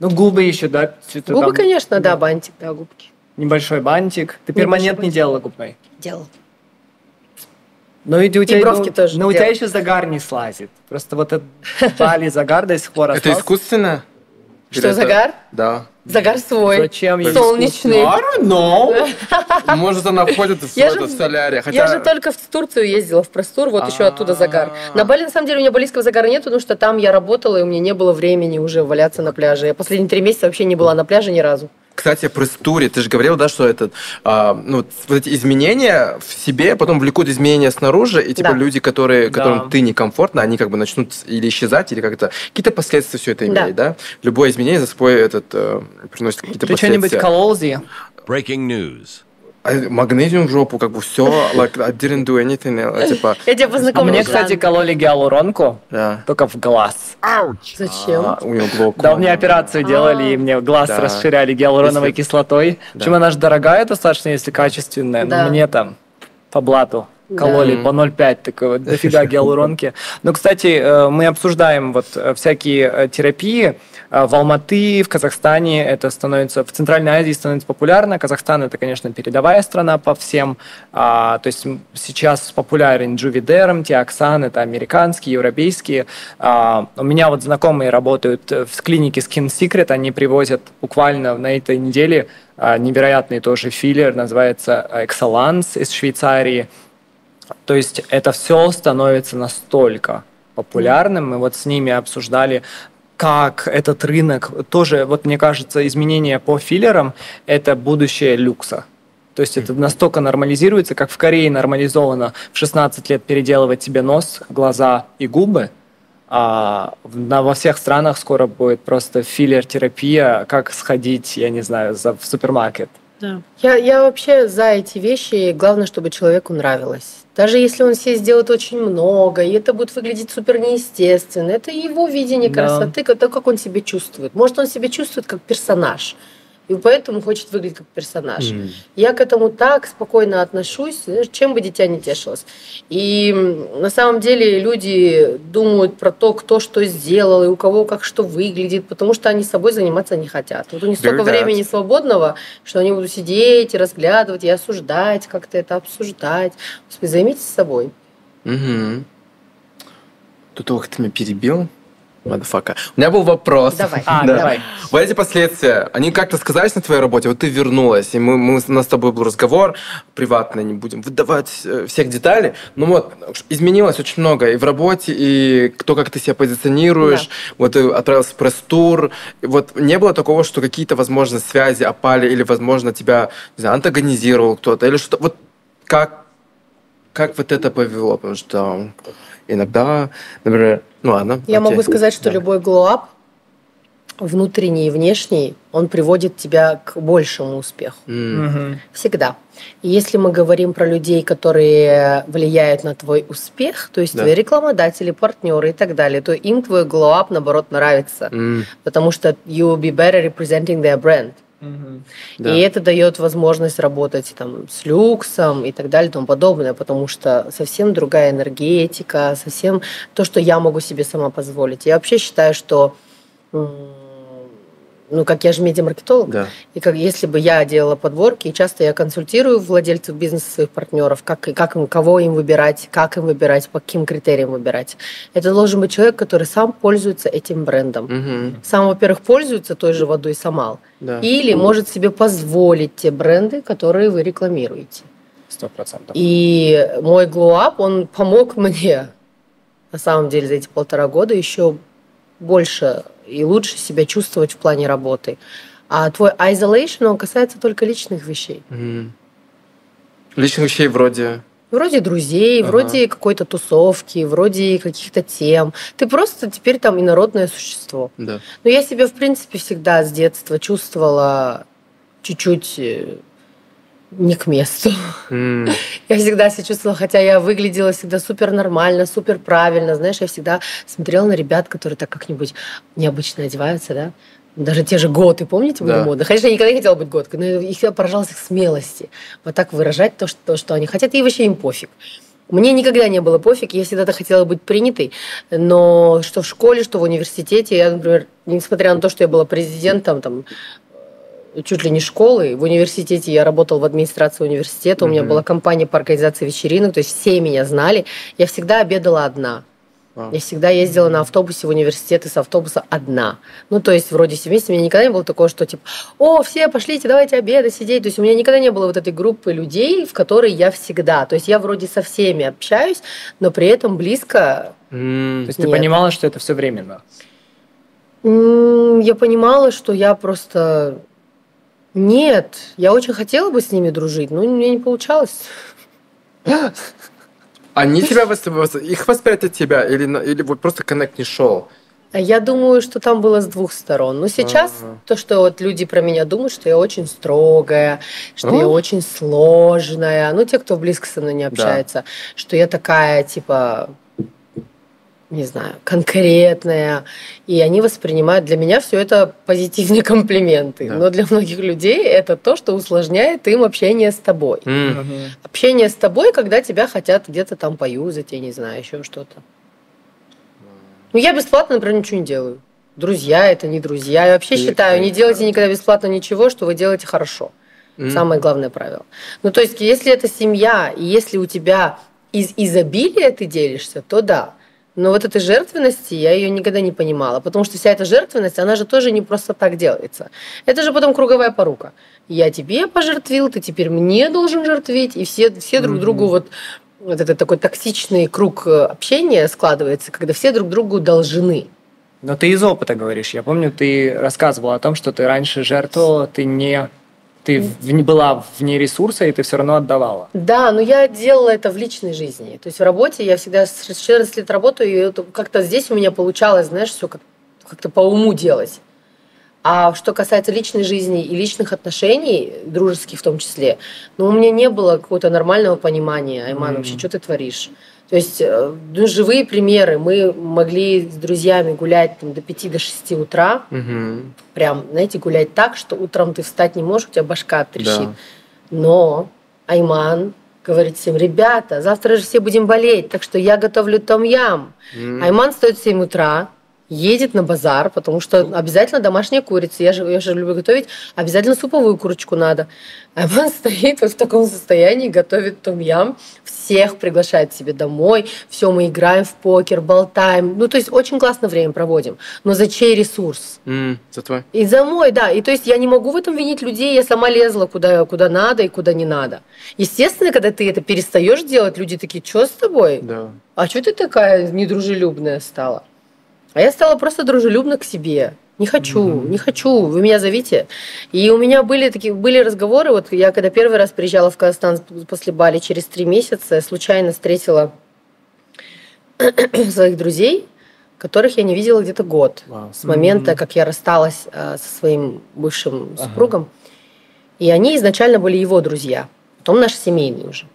A: Ну, губы еще, да?
C: Губы,
A: там.
C: конечно, да, бантик, да, губки.
A: Небольшой бантик. Ты
C: Небольшой
A: перманент не
C: бантик.
A: делала губной?
C: Делал.
A: Ну, и, у тебя,
C: бровки
A: ну,
C: тоже
A: Но у тебя
C: делала.
A: еще загар не слазит. Просто вот этот Бали загар до сих пор
B: Это искусственно?
C: Что, загар?
B: Да.
C: Загар свой.
A: Зачем ей
C: Солнечный.
A: I don't know.
B: Может, она входит в,
C: Я же-
B: в солярий. Хотя...
C: Я же только в Турцию ездила, в простор, вот еще оттуда загар.
B: А.
C: На Бали, на самом деле, у меня балийского загара нет, потому что там я работала, и у меня не было времени уже валяться на пляже. Я последние три месяца вообще не была на пляже ни разу.
B: Кстати, про стуре. Ты же говорил, да, что этот, а, ну, вот эти изменения в себе потом влекут изменения снаружи, и типа
C: Да.
B: люди, которые,
A: Да.
B: которым ты некомфортно, они как бы начнут или исчезать, или как-то какие-то последствия все это
C: Да.
B: имеет, да? Любое изменение за собой этот э, приносит какие-то
A: Ты что-нибудь
B: последствия.
A: колол, Зи?
D: Breaking news.
B: А, Магнезиум в жопу, как бы все, like, I didn't do anything, э, типа,
C: Я тебя
A: А
C: познакомлю.
A: мне, кстати, кололи гиалуронку,
B: да.
A: только в глаз.
C: Зачем?
B: А, у него глок.
A: Да, мне операцию делали, и мне глаз
B: Да.
A: расширяли гиалуроновой
B: Если-
A: кислотой.
B: Да.
A: Причем она же дорогая достаточно, если качественная.
C: Да.
A: Но мне там по блату кололи
B: Да.
A: по 0,5, такой вот дофига гиалуронки. Но, кстати, э, мы обсуждаем вот э, всякие э, терапии. В Алматы, в Казахстане это становится, в Центральной Азии становится популярно. Казахстан это, конечно, передовая страна по всем. А, То есть сейчас популярен Джувидерм, Тиоксан, это американские, европейские. А, У меня вот знакомые работают в клинике Skin Secret, они привозят буквально на этой неделе а, невероятный тоже филлер, называется Excellence из Швейцарии. То есть это все становится настолько популярным. Мы вот с ними обсуждали, как этот рынок тоже, вот мне кажется, изменения по филлерам – это будущее люкса. То есть это настолько нормализируется, как в Корее нормализовано в 16 лет переделывать себе нос, глаза и губы. А на, во всех странах скоро будет просто филлер-терапия, как сходить, я не знаю, за, в супермаркет.
C: Я, я вообще за эти вещи. Главное, чтобы человеку нравилось. Даже если он себе сделает очень много, и это будет выглядеть супер неестественно, это его видение
A: Да.
C: красоты, то, как он себя чувствует. Может, он себя чувствует как персонаж, и поэтому хочет выглядеть как персонаж.
B: М.
C: Я к этому так спокойно отношусь, чем бы дитя не тешилось. И на самом деле люди думают про то, кто что сделал и у кого как что выглядит, потому что они собой заниматься не хотят. Вот у них столько
B: that.
C: времени свободного, что они будут сидеть и разглядывать, и осуждать, как-то это обсуждать. Господи, займитесь собой.
B: Мгм. Тут ох, ты меня перебил. Мадфака. У меня был вопрос.
C: Давай.
A: А,
B: Да.
A: давай.
B: Вот эти последствия, они как-то сказались на твоей работе? Вот ты вернулась, и мы, мы- у нас с тобой был разговор, приватный, не будем выдавать э, всех деталей. Ну вот, изменилось очень много и в работе, и то, как ты себя позиционируешь. Вот ты отправился в пресс-тур. Вот не было такого, что какие-то, возможно, связи опали, или, возможно, тебя, не знаю, антагонизировал кто-то, или что Вот как, как вот это повело? Потому что иногда, например, ну ладно.
C: Я
B: окей.
C: могу сказать, что
B: Да.
C: любой glow-up, внутренний и внешний, он приводит тебя к большему успеху.
A: Мгм.
C: Всегда. И если мы говорим про людей, которые влияют на твой успех, то есть
B: Да.
C: твои рекламодатели, партнеры и так далее, то им твой glow-up, наоборот, нравится.
B: М.
C: Потому что you will be better representing their brand.
B: Да.
C: И это дает возможность работать там, с люксом и так далее и тому подобное, потому что совсем другая энергетика, совсем то, что я могу себе сама позволить. Я вообще считаю, что ну, как я же медиамаркетолог,
B: Да.
C: и как если бы я делала подборки, и часто я консультирую владельцев бизнеса своих партнеров, как, как им, кого им выбирать, как им выбирать, по каким критериям выбирать. Это должен быть человек, который сам пользуется этим брендом.
B: Мгм.
C: Сам, во-первых, пользуется той же водой Самал,
B: Да.
C: или может себе позволить те бренды, которые вы рекламируете.
A: Сто процентов.
C: И мой glow-up, он помог мне, на самом деле, за эти полтора года еще больше и лучше себя чувствовать в плане работы. А твой isolation, он касается только личных вещей.
B: Мгм. Личных вещей вроде...
C: Вроде друзей,
B: Ага.
C: вроде какой-то тусовки, вроде каких-то тем. Ты просто теперь там инородное существо.
B: Да.
C: Но я себя, в принципе, всегда с детства чувствовала чуть-чуть э, не к месту.
B: М.
C: Я всегда себя чувствовала, хотя я выглядела всегда супер нормально, супер правильно. Знаешь, я всегда смотрела на ребят, которые так как-нибудь необычно одеваются, да. Даже те же готы, помните, были
B: Да.
C: модно? Конечно, я никогда не хотела быть готкой, но их всегда поражалась их смелости. Вот так выражать то, что, то, что они хотят, и вообще им пофиг. Мне никогда не было пофиг, я всегда хотела быть принятой, но что в школе, что в университете, я, например, несмотря на то, что я была президентом, там, чуть ли не школы. В университете я работала в администрации университета, у меня была компания по организации вечеринок, то есть все меня знали. Я всегда обедала одна. Я всегда ездила на автобусе в университет и с автобуса одна. Ну, то есть, вроде семейства, у меня никогда не было такого, что типа, о, все, пошлите, давайте обедать, сидеть. То есть, у меня никогда не было вот этой группы людей, в которой я всегда. То есть, я вроде со всеми общаюсь, но при этом близко.
A: То есть ты понимала, что это все временно.
C: Я понимала, что я просто... Нет, я очень хотела бы с ними дружить, но мне не получалось.
B: Они тебя их восприятие тебя или, или вот просто коннект не шел?
C: А Я думаю, что там было с двух сторон. Но сейчас
B: Ага.
C: то, что вот люди про меня думают, что я очень строгая, что
B: Ну.
C: я очень сложная, ну, те, кто близко со мной не общается, что я такая, типа, не знаю, конкретная. И они воспринимают для меня все это позитивные комплименты.
B: Да.
C: Но для многих людей это то, что усложняет им общение с тобой.
B: М.
C: Общение с тобой, когда тебя хотят где-то там поюзать, я не знаю, еще что-то. Ну, я бесплатно, например, ничего не делаю. Друзья это не друзья. Я вообще
B: И-
C: считаю, не делайте никогда бесплатно ничего, что вы делаете хорошо.
B: М.
C: Самое главное правило. Ну, то есть, если это семья, и если у тебя из изобилия ты делишься, то да. Но вот этой жертвенности я ее никогда не понимала, потому что вся эта жертвенность, она же тоже не просто так делается. Это же потом круговая порука. Я тебе пожертвил, ты теперь мне должен жертвить, и все, все друг другу вот вот это такой токсичный круг э, общения складывается, когда все друг другу должны.
A: Но ты из опыта говоришь. Я помню, ты рассказывала о том, что ты раньше жертвовала, ты не ты в- была вне ресурса, и ты все равно отдавала.
C: Да, но я делала это в личной жизни. То есть в работе я всегда с 14 лет работаю, и как-то здесь у меня получалось, знаешь, все как- как-то по уму делать. А что касается личной жизни и личных отношений, дружеских в том числе, ну, у меня не было какого-то нормального понимания, Айман,
A: Мгм.
C: вообще, что ты творишь? То есть, э, ну, живые примеры. Мы могли с друзьями гулять там, до 5 до 6 утра,
B: Мгм.
C: прям, знаете, гулять так, что утром ты встать не можешь, у тебя башка трещит.
B: Да.
C: Но Айман говорит всем, ребята, завтра же все будем болеть, так что я готовлю том-ям.
B: М.
C: Айман стоит в 7 утра, едет на базар, потому что обязательно домашняя курица. Я же, я же люблю готовить, обязательно суповую курочку надо. Айман стоит вот в таком состоянии, готовит том-ям, всех приглашает себе домой, все, мы играем в покер, болтаем. Ну, то есть очень классно время проводим. Но за чей ресурс?
B: М. За твой.
C: И за мой, да. И то есть я не могу в этом винить людей, я сама лезла куда, куда надо и куда не надо. Естественно, когда ты это перестаешь делать, люди такие, что с тобой?
B: Да.
C: А что ты такая недружелюбная стала? А я стала просто дружелюбна к себе. Не хочу,
A: Мгм.
C: не хочу, вы меня зовите. И у меня были такие были разговоры, вот я когда первый раз приезжала в Казахстан после Бали через три месяца, случайно встретила своих друзей, которых я не видела где-то год
A: Вау.
C: с момента,
A: Мгм.
C: как я рассталась э, со своим бывшим
A: Ага.
C: супругом. И они изначально были его друзья, потом наши семейные уже.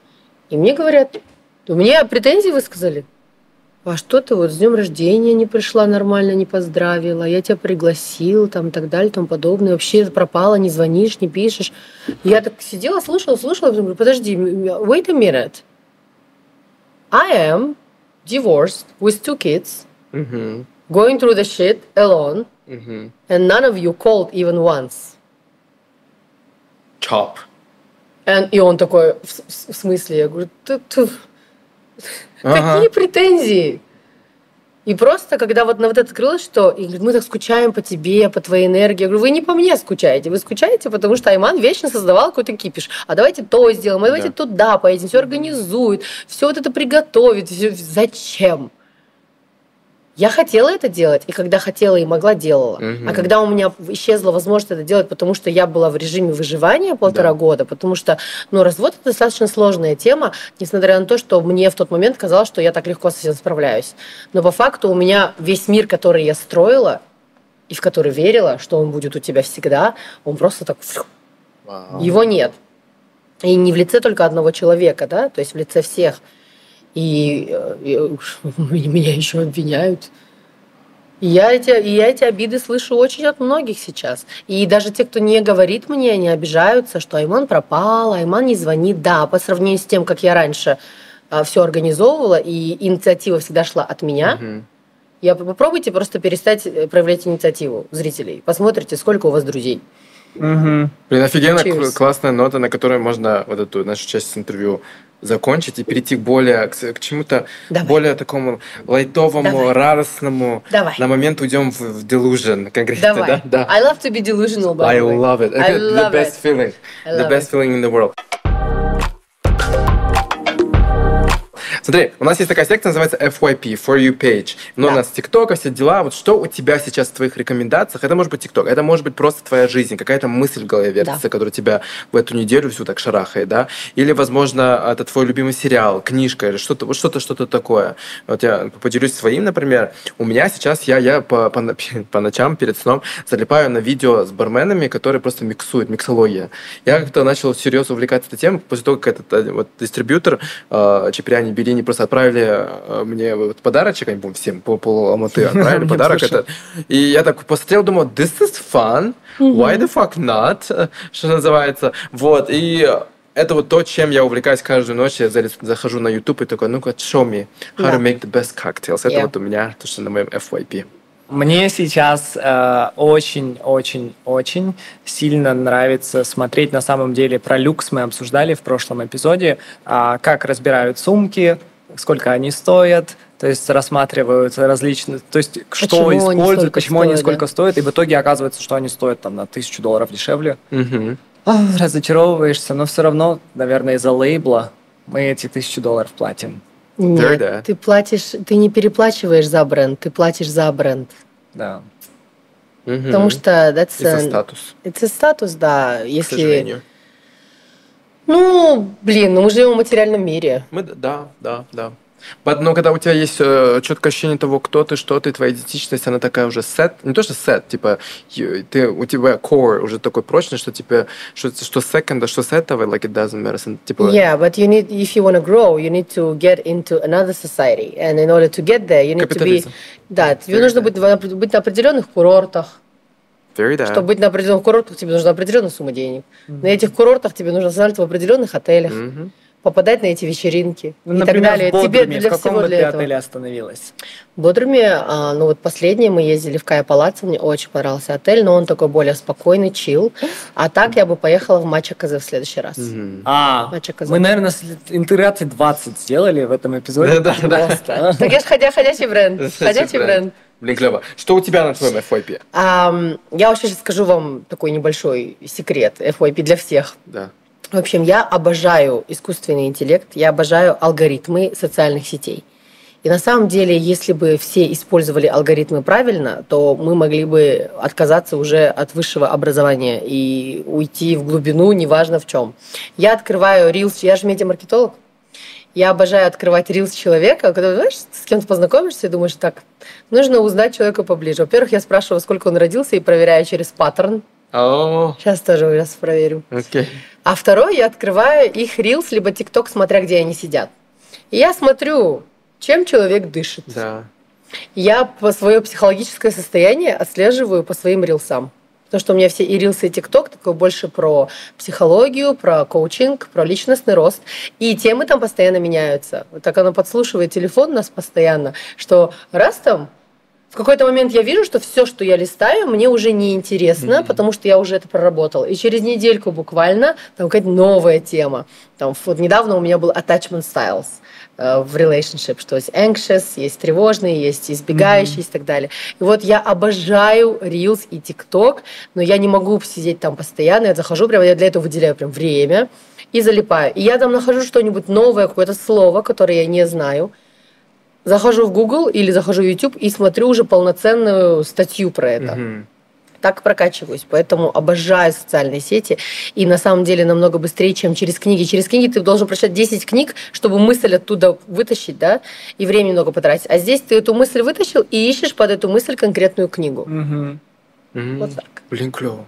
C: И мне говорят, у меня претензии высказали. А что ты вот с днем рождения не пришла нормально, не поздравила, я тебя пригласил, там и так далее, и тому подобное. Вообще пропала, не звонишь, не пишешь. Я так сидела, слушала, слушала, потом говорю, подожди, wait a minute. I am divorced with two kids, going through the shit alone. And none of you called even once.
B: Chop.
C: And- и он такой, в, в смысле? Я говорю, «Ты- ты-
B: Ага.
C: какие претензии? И просто, когда вот на вот это открылось, что и говорит, мы так скучаем по тебе, по твоей энергии. Я говорю, вы не по мне скучаете, вы скучаете, потому что Айман вечно создавал какой-то кипиш. А давайте то сделаем, а давайте
B: Да.
C: туда поедем, все организует, все вот это приготовит. всё- Зачем? Я хотела это делать, и когда хотела и могла, делала.
B: Мгм.
C: А когда у меня исчезла возможность это делать, потому что я была в режиме выживания полтора
B: Да.
C: года, потому что, ну, развод это достаточно сложная тема, несмотря на то, что мне в тот момент казалось, что я так легко со всем справляюсь. Но по факту у меня весь мир, который я строила, и в который верила, что он будет у тебя всегда, он просто так...
B: Вау.
C: Его нет. И не в лице только одного человека, да, то есть в лице всех. И, э, и меня еще обвиняют. И я, эти, и я эти обиды слышу очень от многих сейчас. И даже те, кто не говорит мне, они обижаются, что Айман пропал, Айман не звонит. Да, по сравнению с тем, как я раньше все организовывала, и инициатива всегда шла от меня, я попробуйте просто перестать э, проявлять инициативу зрителей. Посмотрите, сколько у вас друзей.
A: Мгм.
B: Блин, офигенно
C: Cheers.
B: к- классная нота, на которой можно вот эту нашу часть интервью закончить и перейти к более к, к чему-то
C: Давай.
B: более такому лайтовому,
C: Давай.
B: радостному.
C: Давай.
B: На момент уйдем в, в delusion конкретно,
C: Давай.
B: да? Да.
C: I love to be delusional, by
B: I
C: the way.
B: love it.
C: I
B: the
C: love
B: best
C: it.
B: feeling.
C: I
B: the best feeling in the world. Смотри, у нас есть такая секция, называется FYP, For You Page. Но
C: Да.
B: у нас ТикТок, все дела. Вот что у тебя сейчас в твоих рекомендациях? Это может быть ТикТок, это может быть просто твоя жизнь, какая-то мысль в голове вертится,
C: Да.
B: которая тебя в эту неделю всю так шарахает, да? Или, возможно, это твой любимый сериал, книжка или что-то, вот что-то, что-то такое. Вот я поделюсь своим, например. У меня сейчас, я, я по, по, по ночам перед сном залипаю на видео с барменами, которые просто миксуют, миксология. Я как-то начал серьезно увлекаться этой темой после того, как этот э, вот, дистрибьютор э, Чепряни Белини просто отправили э, мне вот подарочек, они, по всем по пол Алматы отправили подарок этот. И я так посмотрел, думал, this is fun, why the fuck not, что называется. Вот, и это вот то, чем я увлекаюсь каждую ночь. Я захожу на YouTube и такой, ну-ка, show me how to make the best cocktails. Это
C: Yeah.
B: вот у меня, то, что на моем FYP.
A: Мне сейчас очень-очень-очень сильно нравится смотреть на самом деле про люкс. Мы обсуждали в прошлом эпизоде, а, как разбирают сумки, сколько они стоят, то есть рассматривают различные, то есть что
C: Почему они
A: используют,
C: столько
A: почему они
C: стоят,
A: сколько
C: да?
A: стоят, и в итоге оказывается, что они стоят там на тысячу долларов дешевле.
B: Мгм.
A: А, разочаровываешься, но все равно, наверное, из-за лейбла мы эти тысячу долларов платим.
C: Нет,
B: да.
C: ты платишь, ты не переплачиваешь за бренд, ты платишь за бренд.
A: Да.
B: Мгм.
C: Потому что a-
B: статус,
C: это статус, да.
B: к
C: Если,
B: сожалению.
C: ну, блин, ну мы живем в материальном мире.
B: Мы, да, да, да. Но когда у тебя есть э, четкое ощущение того, кто ты, что ты, твоя идентичность, она такая уже сет, не то что сет, типа ты, у тебя core уже такой прочный, что типа что, что second, а что сетовый, like it doesn't matter, типа
C: Yeah, but you need, if you want to grow, you need to get into another society, and in order to get there, you need to be, да, тебе
B: Very
C: нужно быть, быть на определенных курортах.
B: very that.
C: Чтобы быть на определенных курортах, тебе нужна определенная сумма денег. На этих курортах тебе нужно останавливаться в определенных отелях,
B: Мгм.
C: Попадать на эти вечеринки
A: Ну,
C: и так
A: например,
C: далее.
A: в Бодруме,
C: тебе
A: в
C: для
A: каком
C: всего
A: бы
C: для
A: ты
C: этого.
A: отеле остановилась?
C: В Бодруме, а, ну вот последнее мы ездили в Кая Палаццо, мне очень понравился отель, но он такой более спокойный, чил. А так я бы поехала в Матча Казе в следующий раз.
B: Мгм.
A: А, мы, наверное, интеграции 20 сделали в этом эпизоде.
B: Да, да, да.
C: Так я же ходя, ходячий бренд. Ходячий бренд.
B: Блин, клево. Что у тебя на твоем FYP?
C: Я вообще сейчас скажу вам такой небольшой секрет FYP для всех.
B: Да.
C: В общем, я обожаю искусственный интеллект, я обожаю алгоритмы социальных сетей. И на самом деле, если бы все использовали алгоритмы правильно, то мы могли бы отказаться уже от высшего образования и уйти в глубину, неважно в чем. Я открываю рилс, я же медиамаркетолог, я обожаю открывать рилс человека, когда, знаешь, с кем-то познакомишься и думаешь, так, нужно узнать человека поближе. Во-первых, я спрашиваю, сколько он родился, и проверяю через паттерн.
B: О,
C: Сейчас тоже сейчас проверю.
B: окей.
C: А второй я открываю их рилс, либо тикток, смотря где они сидят. И я смотрю, чем человек дышит.
B: Да.
C: Я по свое психологическое состояние отслеживаю по своим рилсам. Потому что у меня все и рилсы, и тикток такой больше про психологию, про коучинг, про личностный рост. И темы там постоянно меняются. Вот так оно подслушивает телефон у нас постоянно, что раз там в какой-то момент я вижу, что все, что я листаю, мне уже не интересно, mm-hmm. потому что я уже это проработал. И через недельку буквально там какая-то новая тема. Там, вот недавно у меня был attachment styles э, в relationship, что есть anxious, есть тревожный, есть избегающий mm-hmm. и так далее. И вот я обожаю Reels и TikTok, но я не могу сидеть там постоянно, я захожу, прямо я для этого выделяю прям время и залипаю. И я там нахожу что-нибудь новое, какое-то слово, которое я не знаю, захожу в Google или захожу в YouTube и смотрю уже полноценную статью про это. Угу. Так прокачиваюсь, поэтому обожаю социальные сети. И на самом деле намного быстрее, чем через книги. Через книги ты должен прочитать 10 книг, чтобы мысль оттуда вытащить, да, и время много потратить. А здесь ты эту мысль вытащил и ищешь под эту мысль конкретную книгу.
A: Угу.
C: Вот так.
B: Блин, клево.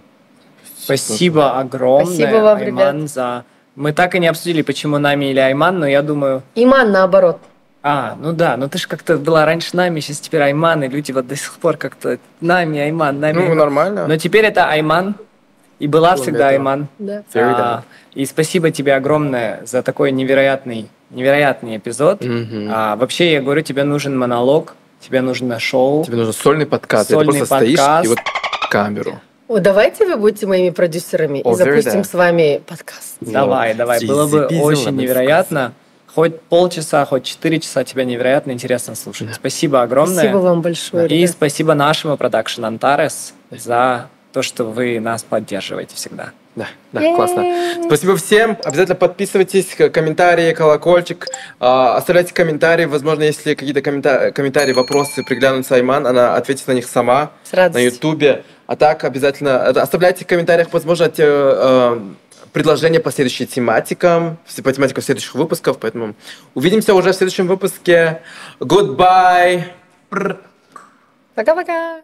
A: Спасибо огромное,
C: Спасибо вам,
A: Айман,
C: ребят.
A: за... Мы так и не обсудили, почему нами или Айман, но я думаю...
C: Иман наоборот.
A: А, ну да, ну ты же как-то была раньше нами, сейчас теперь Айман, и люди вот до сих пор как-то нами, Айман, нами.
B: Ну,
A: Айман.
B: нормально.
A: Но теперь это Айман, и была
B: Было
A: всегда
B: этого.
A: Айман.
C: Да.
A: А, и спасибо тебе огромное за такой невероятный, невероятный эпизод.
B: Мгм.
A: А, вообще, я говорю, тебе нужен монолог, тебе нужно шоу.
B: Тебе нужен сольный подкаст.
A: Сольный
B: ты просто стоишь
A: подкаст.
B: и вот камеру.
C: О, давайте вы будете моими продюсерами
B: О,
C: и запустим
B: very
C: с вами подкаст.
A: Давай, давай, было бы очень невероятно. Хоть полчаса, хоть четыре часа тебя невероятно интересно слушать. Спасибо огромное.
C: Спасибо вам большое.
A: И
C: ребят.
A: спасибо нашему продакшн Антарес за то, что вы нас поддерживаете всегда.
B: Да, да, классно. Спасибо всем. Обязательно подписывайтесь, комментарии, колокольчик. А, Оставляйте комментарии. Возможно, если какие-то коммента- комментарии, вопросы приглянутся Айман, она ответит на них сама
C: С
B: на. Ютубе. А так обязательно э, оставляйте в комментариях, возможно, те, э, предложения по следующим тематикам, по тематикам следующих выпусков. Поэтому увидимся уже в следующем выпуске. Goodbye.
C: Пока-пока.